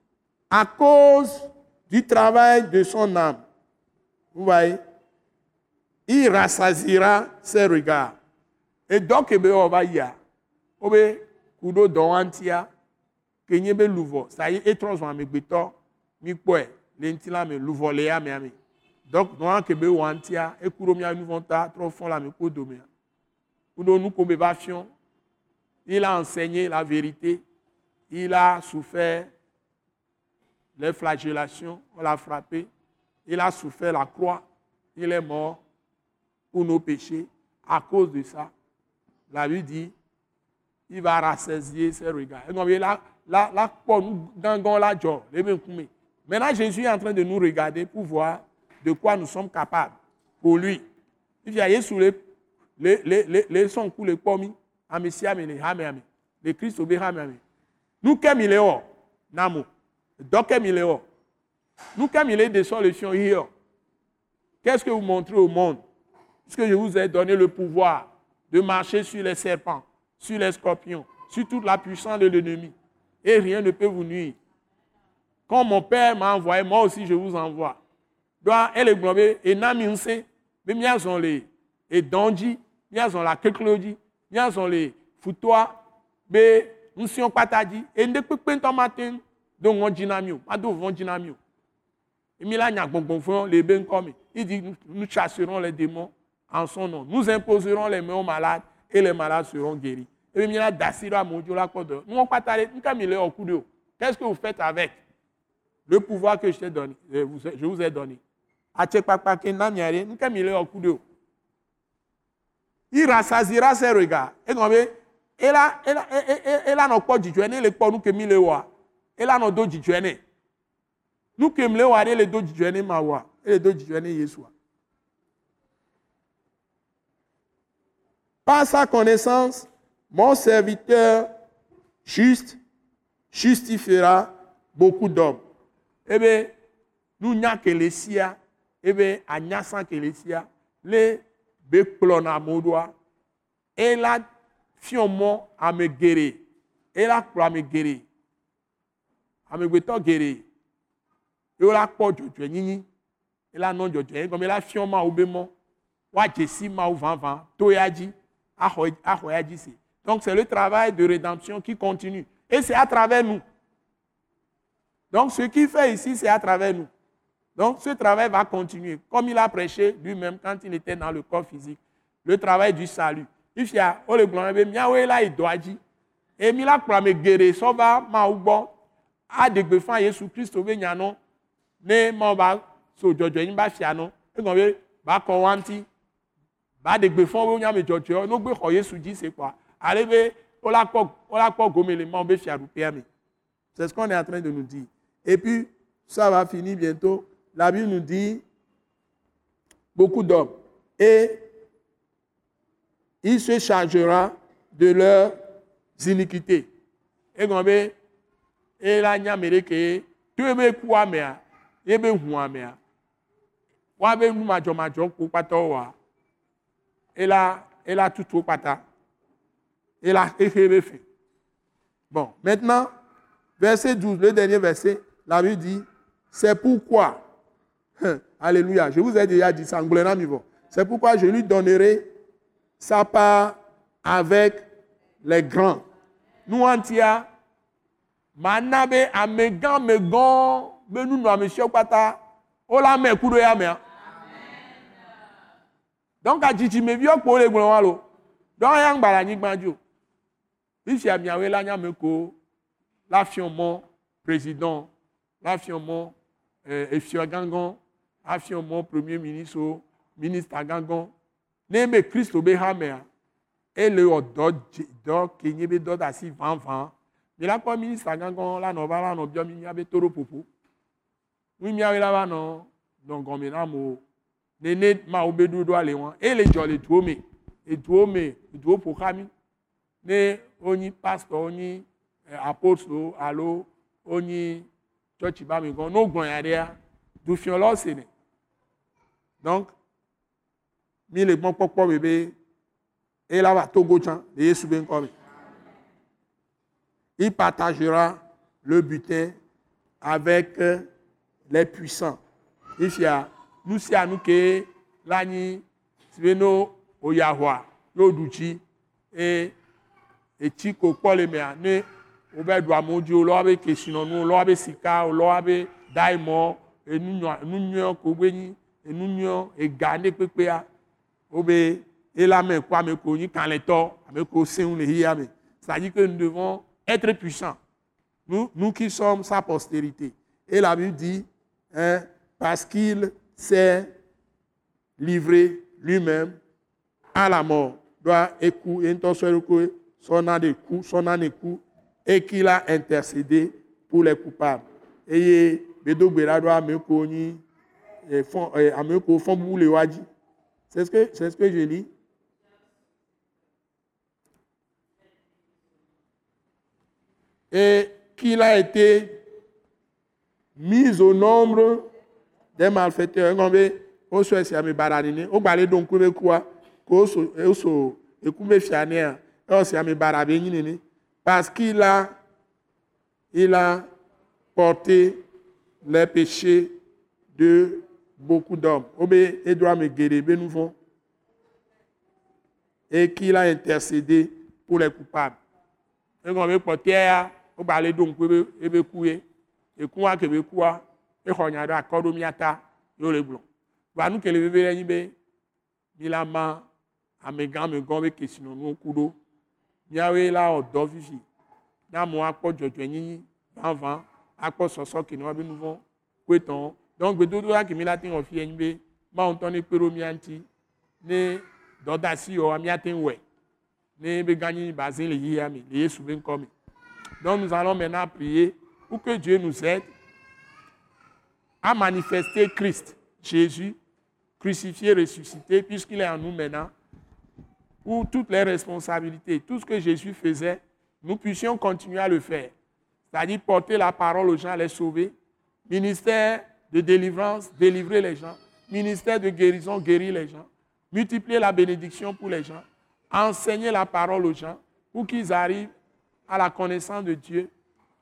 à cause du travail de son âme, vous voyez, il rassasira ses regards. Et donc, eh on va y va kudo don antia, kenye be louvo, ça y est, et trois ans, mais béton, mi kpɔe le ŋuti la me luvɔ le donc nɔa ke be wɔ ŋutia ekuro mia nu vɔ ta la me kpo domea il a enseigné la vérité il a souffert les flagellations on l'a frappé il a souffert la croix il est mort pour nos péchés à cause de ça la Bible dit il va rassasier ses regards. Là, là, là. Maintenant, Jésus est en train de nous regarder pour voir de quoi nous sommes capables pour lui. Il a sur les, les pommes, à Messia, mais les hamé, les Christ au hamé. Nous, comme il est hors, Namo, donc comme il est hors. Nous, comme il est des solutions hier? Qu'est-ce que vous montrez au monde? Puisque je vous ai donné le pouvoir de marcher sur les serpents, sur les scorpions, sur toute la puissance de l'ennemi? Et rien ne peut vous nuire. Quand mon père m'a envoyé, moi aussi je vous envoie. Donc, elle est globée, et Naminse, mais bien sont les et Donji, bien sont la Keklodi, bien sont les Foutois, mais nous sommes patadi, et ne peut pas matin, donc on dynamio, pas de vent dynamio. Et Mila n'y a bon les ben comme il dit nous, chasserons les démons en son nom. Nous imposerons les mains aux malades et les malades seront guéris. Mon Dieu la au coup de Qu'est-ce que vous faites avec? Le pouvoir que je vous ai, donné? Est au coup de Il rassasira ses regards. Et donc, et là, et là, et là, nous pas du journée, les pas nous que mille wa. Et là, nous dos du. Nous que mille les dos du journée ma. Et les dos du Yeshua. Par sa connaissance, mon serviteur juste justifiera beaucoup d'hommes. Eh bien, nous n'y a que les sia, eh bien, à n'y a sans que les sia, les béclons à modoa, et là, fion à me guérir, et là, pour me guérir, à me guérir, guérir, et là, pour Dieu, nini, et là, non, Dieu, comme là, fion ma ou bémon, wa jessi ma ou van van, toyaji, ahoyaji, c'est. Donc, c'est le travail de rédemption qui continue. Et c'est à travers nous. Donc, ce qu'il fait ici, c'est à travers nous. Donc, ce travail va continuer. Comme il a prêché lui-même quand il était dans le corps physique. Le travail du salut. Il fait, oh le blanc, miawe là, il doit dire. Et il a pour me guérir, ça va, ma ou bon. A de gbefan Jésus Christ, obe nyano. Ne, ma ba, so jojo, yin ba fiano. Et comme, ba konwanti. Ba de gbefan, obe nyame jojo. No gbe ko Jésus dit, c'est quoi? Allez, on l'a quoi, on l'a quoi gomme les mains, on veut faire C'est ce qu'on est en train de nous dire. Et puis, ça va finir bientôt. La Bible nous dit beaucoup d'hommes. Et il se chargera de leurs iniquités. Et quand et la nyamere ke tu ebe ku amea ebe hu amea wa be nu majo ku pata tutu pata ela ehebe fait bon maintenant verset 12 le dernier verset la Bible dit c'est pourquoi alléluia. Je vous ai déjà dit ça en c'est pourquoi je lui donnerai sa part avec les grands. Nous en tia mana be amegã megã be nunɔamesiwo kpata wola me ku ɖo ya mea donc adzidzimeviwo kpo le gblɔ wa lo donc ya ŋgba le anyigba dzo fifia miawoe la nya ko la fiɔ mɔ président. La fiɔ mɔ eh, efiɔ gãgã la fiɔ mɔ premier ministre ministre gãgã ne be kristo be ha mea ele wɔ dɔ dɔ kenye be dɔ da si vãvã mi la kpɔ minista gãgã la nɔ va la nɔ biɔ mi miabe to ɖo ƒoƒo nu miawoe la va nɔ dɔgɔme na amewo nene mawo be ɖoɖoa le wɔn eye le dzɔ le duwo me eduwo me eduwo ƒo xa mi. Ne wonyi pastor wonyi eh, apostolo alo wonyi tsɔtsi ba me gɔn n'o gblɔ ya ɖea dufiɔlawo se ne donc mi le gbɔ kpɔkpɔ me be eye la va togo tsã le yesu be il partagera le butin avec les puissants. Ici, nous sommes que l'année, c'est nous au Yahweh, nous douci et et tiko kpɔle mea ne wobe ɖu amewo dzi wolɔ sika wolɔ abe daimɔ enunyɔ ko wobe nyi enunyɔ ega ne kpekpea wobe elame ko ame ko nyi kalẽtɔ ame ko seŋu le hiya me c'est à dire que nous devons être puissant. Nous, nous qui sommes sa postérité. Et la Bible dit, hein, parce qu'il s'est livré lui-même à la mort, doit écouter son coup, son coup, et qu'il a intercédé pour les coupables. Et bedogbera doit me connaître c'est ce que c'est ce que je lis et qu'il a été mis au nombre des malfaiteurs. Ngombe oso esi ami baranini o gbale don kube kuwa ko oso oso ekube fiania e osi ami barabe nyinini parce qu'il a a porté les péchés de beaucoup d'hommes. Obe edwa me gerebe nous et qu'il a intercédé pour les coupables. Ngombe potia wogba le ɖo ŋku ebe ku ye eku wa ke be kua exɔ nya ɖe akɔ ɖo mia ta ye wole gblɔ va nu ke le veve ɖe nyi be mi la ma amegã amegã be kesinɔnuwo ku ɖo miawoe la wɔ dɔ vivi. Ne amewo akpɔ dzɔdzɔe nyinyi vãvã akpɔ sɔsɔ ke ne donc Donc nous allons maintenant prier pour que Dieu nous aide à manifester Christ, Jésus, crucifié, ressuscité, puisqu'il est en nous maintenant, pour toutes les responsabilités, tout ce que Jésus faisait, nous puissions continuer à le faire. C'est-à-dire porter la parole aux gens, les sauver. Ministère de délivrance, délivrer les gens. Ministère de guérison, guérir les gens. Multiplier la bénédiction pour les gens. Enseigner la parole aux gens pour qu'ils arrivent à la connaissance de Dieu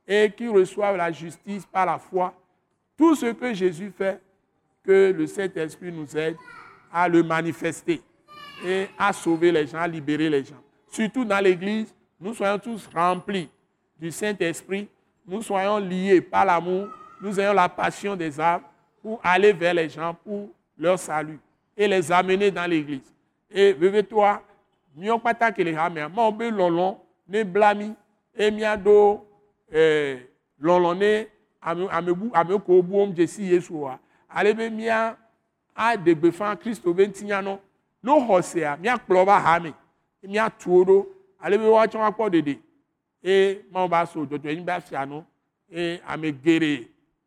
et qui reçoivent la justice par la foi. Tout ce que Jésus fait, que le Saint-Esprit nous aide à le manifester et à sauver les gens, à libérer les gens. Surtout dans l'Église, nous soyons tous remplis du Saint-Esprit, nous soyons liés par l'amour, nous ayons la passion des âmes pour aller vers les gens, pour leur salut et les amener dans l'Église. Et veuve-toi, mieux pas que les ramènes, mais on ne blâme e míaɖo eh, ne ame amebu ame ko buwom dzesi yesu wa. Ale be mía aɖe gbefa kristo be ŋutinyanɔ no xɔ sea míakplɔ va hame míatu wo ɖo ale be woatsɔ akpɔ ɖeɖe eye mawu ba so dzɔdzɔ yi ba fia no eye ame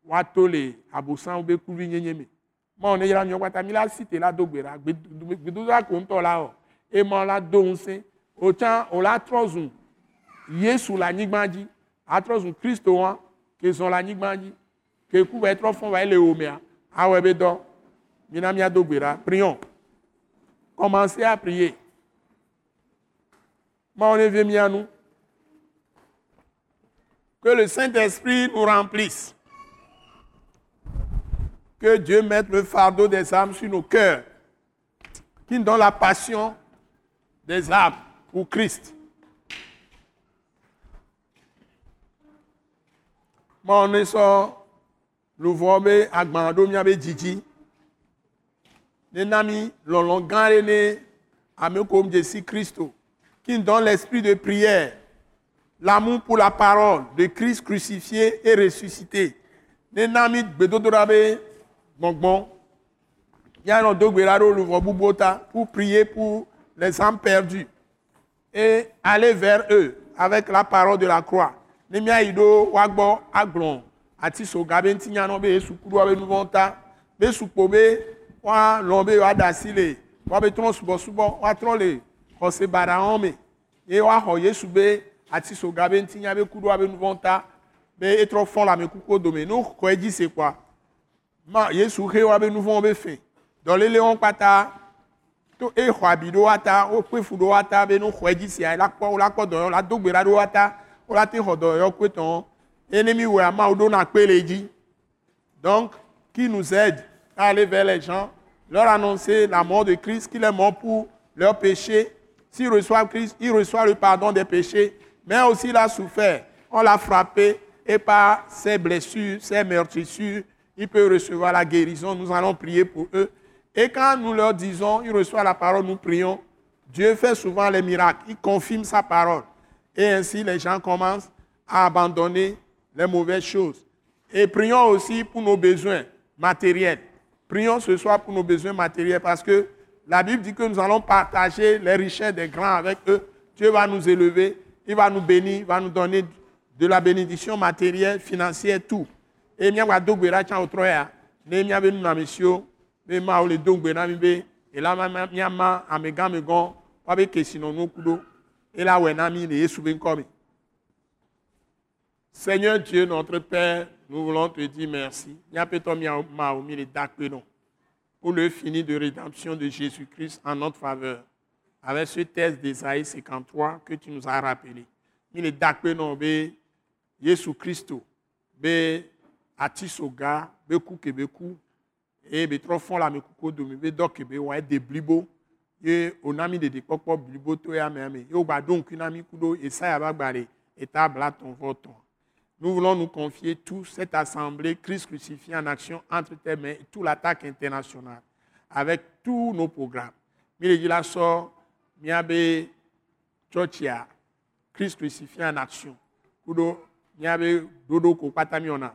geɖe woato le abosanwo be kuvi nyenye me. Mawu ne yra nyɔ kpata mi la si te la do gbe ɖa gbedodoɖa ko ŋutɔ la eye mawu la do ŋusẽ wòla trɔ zu yesu anyigba dzi kristo wa ke zɔ le anyigba dzi ke ku va yi trɔ fɔn va yi le wòmea awɔe be dɔ mina miado gbe ɖa prions commencez à prier. Mawu ne vie mia que le Saint-Esprit nous remplisse que Dieu mette le fardeau des âmes sur nos cœurs qui nous donne la passion des âmes pour Christ. Mawu ne sɔ luvɔ be agbalẽ ɖo miabe dzidzi nena mi lɔlɔ gã aɖe ne ame ko dze si kristo qui donne l'esprit de prière l'amour pour la parole de Christ crucifié et ressuscité. Nena mi gbedodoɖa be gbɔngbɔn mianɔ do gbe ɖa ɖo luvɔ bubuwo ta pour prier pour les âmes perdues et aller vers eux avec la parole de la croix. Ne miayi ɖo woagbɔ agblɔ atisoga be ŋuti nyanɔ be yesu ku ɖo woabe nu vɔ̃wo ta be sukpo be woalɔ̃ be woaɖe asi le woabe trɔ subɔsubɔ woatrɔ le xɔse baɖawo me ye woaxɔ yesu be atisoga be ŋuti nya be ku ɖo woabe nu vɔ̃wo ta be etrɔ fɔ le ame kukuwo dome ne xɔ edzi se kɔa ma yesu xe woabe nu vɔ̃wo be fe. Dɔléle wɔn kpata to exɔ abi ɖo wa ta wokpe fu ɖo wa ta be ne xɔ edzi sia la kpɔ la kpɔ dɔyɔ la do gbe ɖa ɖo wa ta wola te xɔ dɔyɔ kpe tɔn eye ne mi wɔ amawo ɖo na kpe le dzi donc qui nous aide à aller vers les gens leur annoncer la mort de Christ qu'il est mort pour leurs péchés s'ils reçoivent Christ ils reçoivent le pardon des péchés mais aussi il a souffert. On l'a frappé et par ses blessures ses meurtrissures il peut recevoir la guérison nous allons prier pour eux et quand nous leur disons ils reçoivent la parole nous prions Dieu fait souvent les miracles il confirme sa parole et ainsi, les gens commencent à abandonner les mauvaises choses. Et prions aussi pour nos besoins matériels. Prions ce soir pour nos besoins matériels parce que la Bible dit que nous allons partager les richesses des grands avec eux. Dieu va nous élever, il va nous bénir, il va nous donner de la bénédiction matérielle, financière, tout. Otroya, ne monsieur, mais ma le na mi be, be Seigneur Dieu, notre Père, nous voulons te dire merci. Pour le fini de rédemption de Jésus-Christ en notre faveur. Avec ce texte d'Ésaïe 53 que tu nous as rappelé. Jésus Christ. Be be kukebeku, et be trop fond la me kuko de me be dokebe, ouais, des blibo. Ye onami blibo to ya nous voulons nous confier tous cette assemblée Christ crucifié en action entre tes mains et toute l'attaque internationale. Avec tous nos programmes. Miabe Christ crucifié en action. Miabe wɔna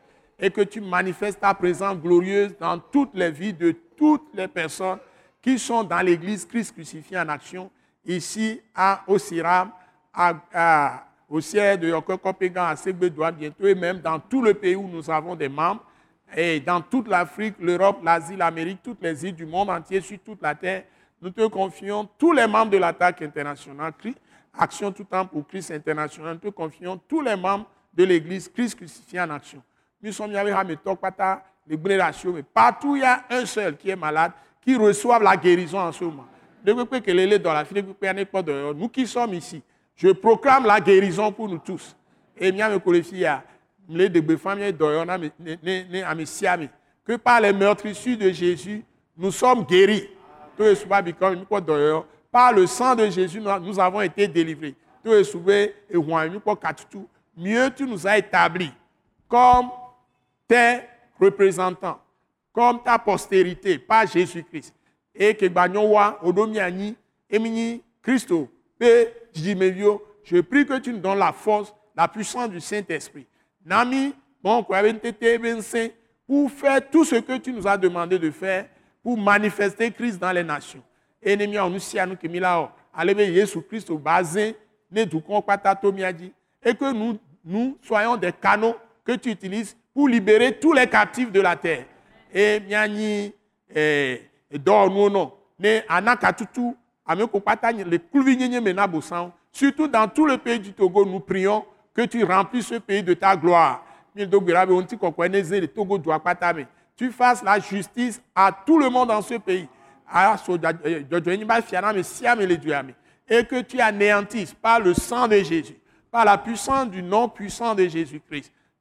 Et que tu manifestes ta présence glorieuse dans toutes les vies de toutes les personnes qui sont dans l'église Christ crucifié en action, ici à Osiram, au siège de Yoko-Kopégan à Ségbédoua bientôt, et même dans tout le pays où nous avons des membres, et dans toute l'Afrique, l'Europe, l'Asie, l'Amérique, toutes les îles du monde entier, sur toute la terre, nous te confions tous les membres de l'attaque internationale, Action tout temps pour Christ international, nous te confions tous les membres de l'Église Christ crucifié en action. Mais partout il y a un seul qui est malade, qui reçoit la guérison en ce moment. Nous qui sommes ici, je proclame la guérison pour nous tous. Et que par les meurtrissures de Jésus, nous sommes guéris. Par le sang de Jésus, nous avons été délivrés. mieux tu nous as établis comme tes représentants, comme ta postérité, par Jésus-Christ. Et que Bagnowa, Odomiani, Emini, Christo, P, Jimevio, je prie que tu nous donnes la force, la puissance du Saint-Esprit. Nami, bon, pour faire tout ce que tu nous as demandé de faire, pour manifester Christ dans les nations. Ennemi, on nous que milao, allez, Jésus Christ basé, ne et que nous, nous soyons des canaux que tu utilises pour libérer tous les captifs de la terre. Et miani, et dor nous non, ne anakatutu, les Surtout dans tout le pays du Togo, nous prions que tu remplisses ce pays de ta gloire. Tu fasses la justice à tout le monde dans ce pays. Et que tu anéantisses par le sang de Jésus, par la puissance du nom puissant de Jésus-Christ,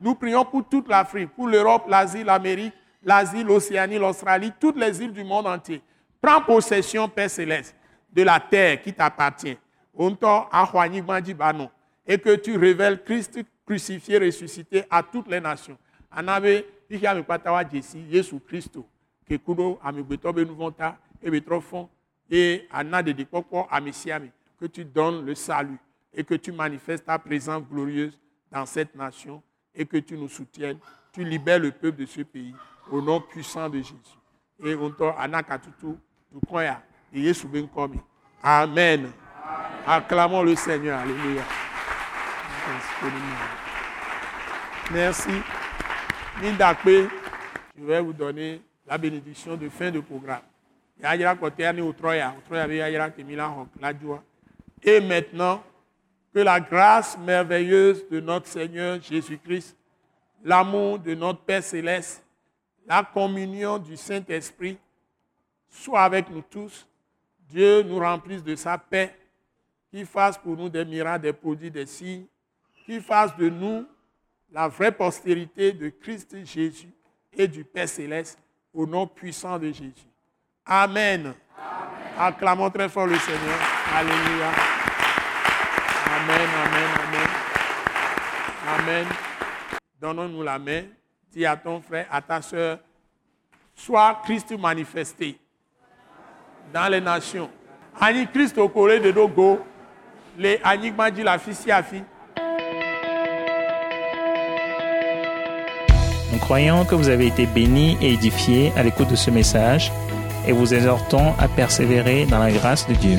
nous prions pour toute l'Afrique pour l'Europe l'Asie l'Amérique l'Asie l'Océanie l'Australie toutes les îles du monde entier. Prends possession Père céleste de la terre qui t'appartient. Et que tu révèles Christ crucifié, ressuscité à toutes les nations. Anabe, jesi, Jésus Christ, que kudo amigbeto benuvonta, et betrofon, et ana de dikoko amisiami, que tu donnes le salut et que tu manifestes ta présence glorieuse dans cette nation et que tu nous soutiennes. Tu libères le peuple de ce pays au nom puissant de Jésus. Et on anakatutu, tu crois, et Jésus ben Amen. Acclamons le Seigneur. Alléluia. Merci. Mindakpe, je vais vous donner la bénédiction de fin de programme. Et maintenant, que la grâce merveilleuse de notre Seigneur Jésus-Christ, l'amour de notre Père céleste, la communion du Saint-Esprit soit avec nous tous. Dieu nous remplisse de sa paix qui fasse pour nous des miracles, des produits, des signes, qui fasse de nous la vraie postérité de Christ Jésus et du Père céleste au nom puissant de Jésus. Amen. Acclamons très fort le Seigneur. Alléluia. Amen, amen, amen. Amen. Donnons-nous la main. Dis à ton frère, à ta soeur, sois Christ manifesté dans les nations. Ani Christ au Corée de Dogo les la Nous croyons que vous avez été bénis et édifiés à l'écoute de ce message et vous exhortons à persévérer dans la grâce de Dieu.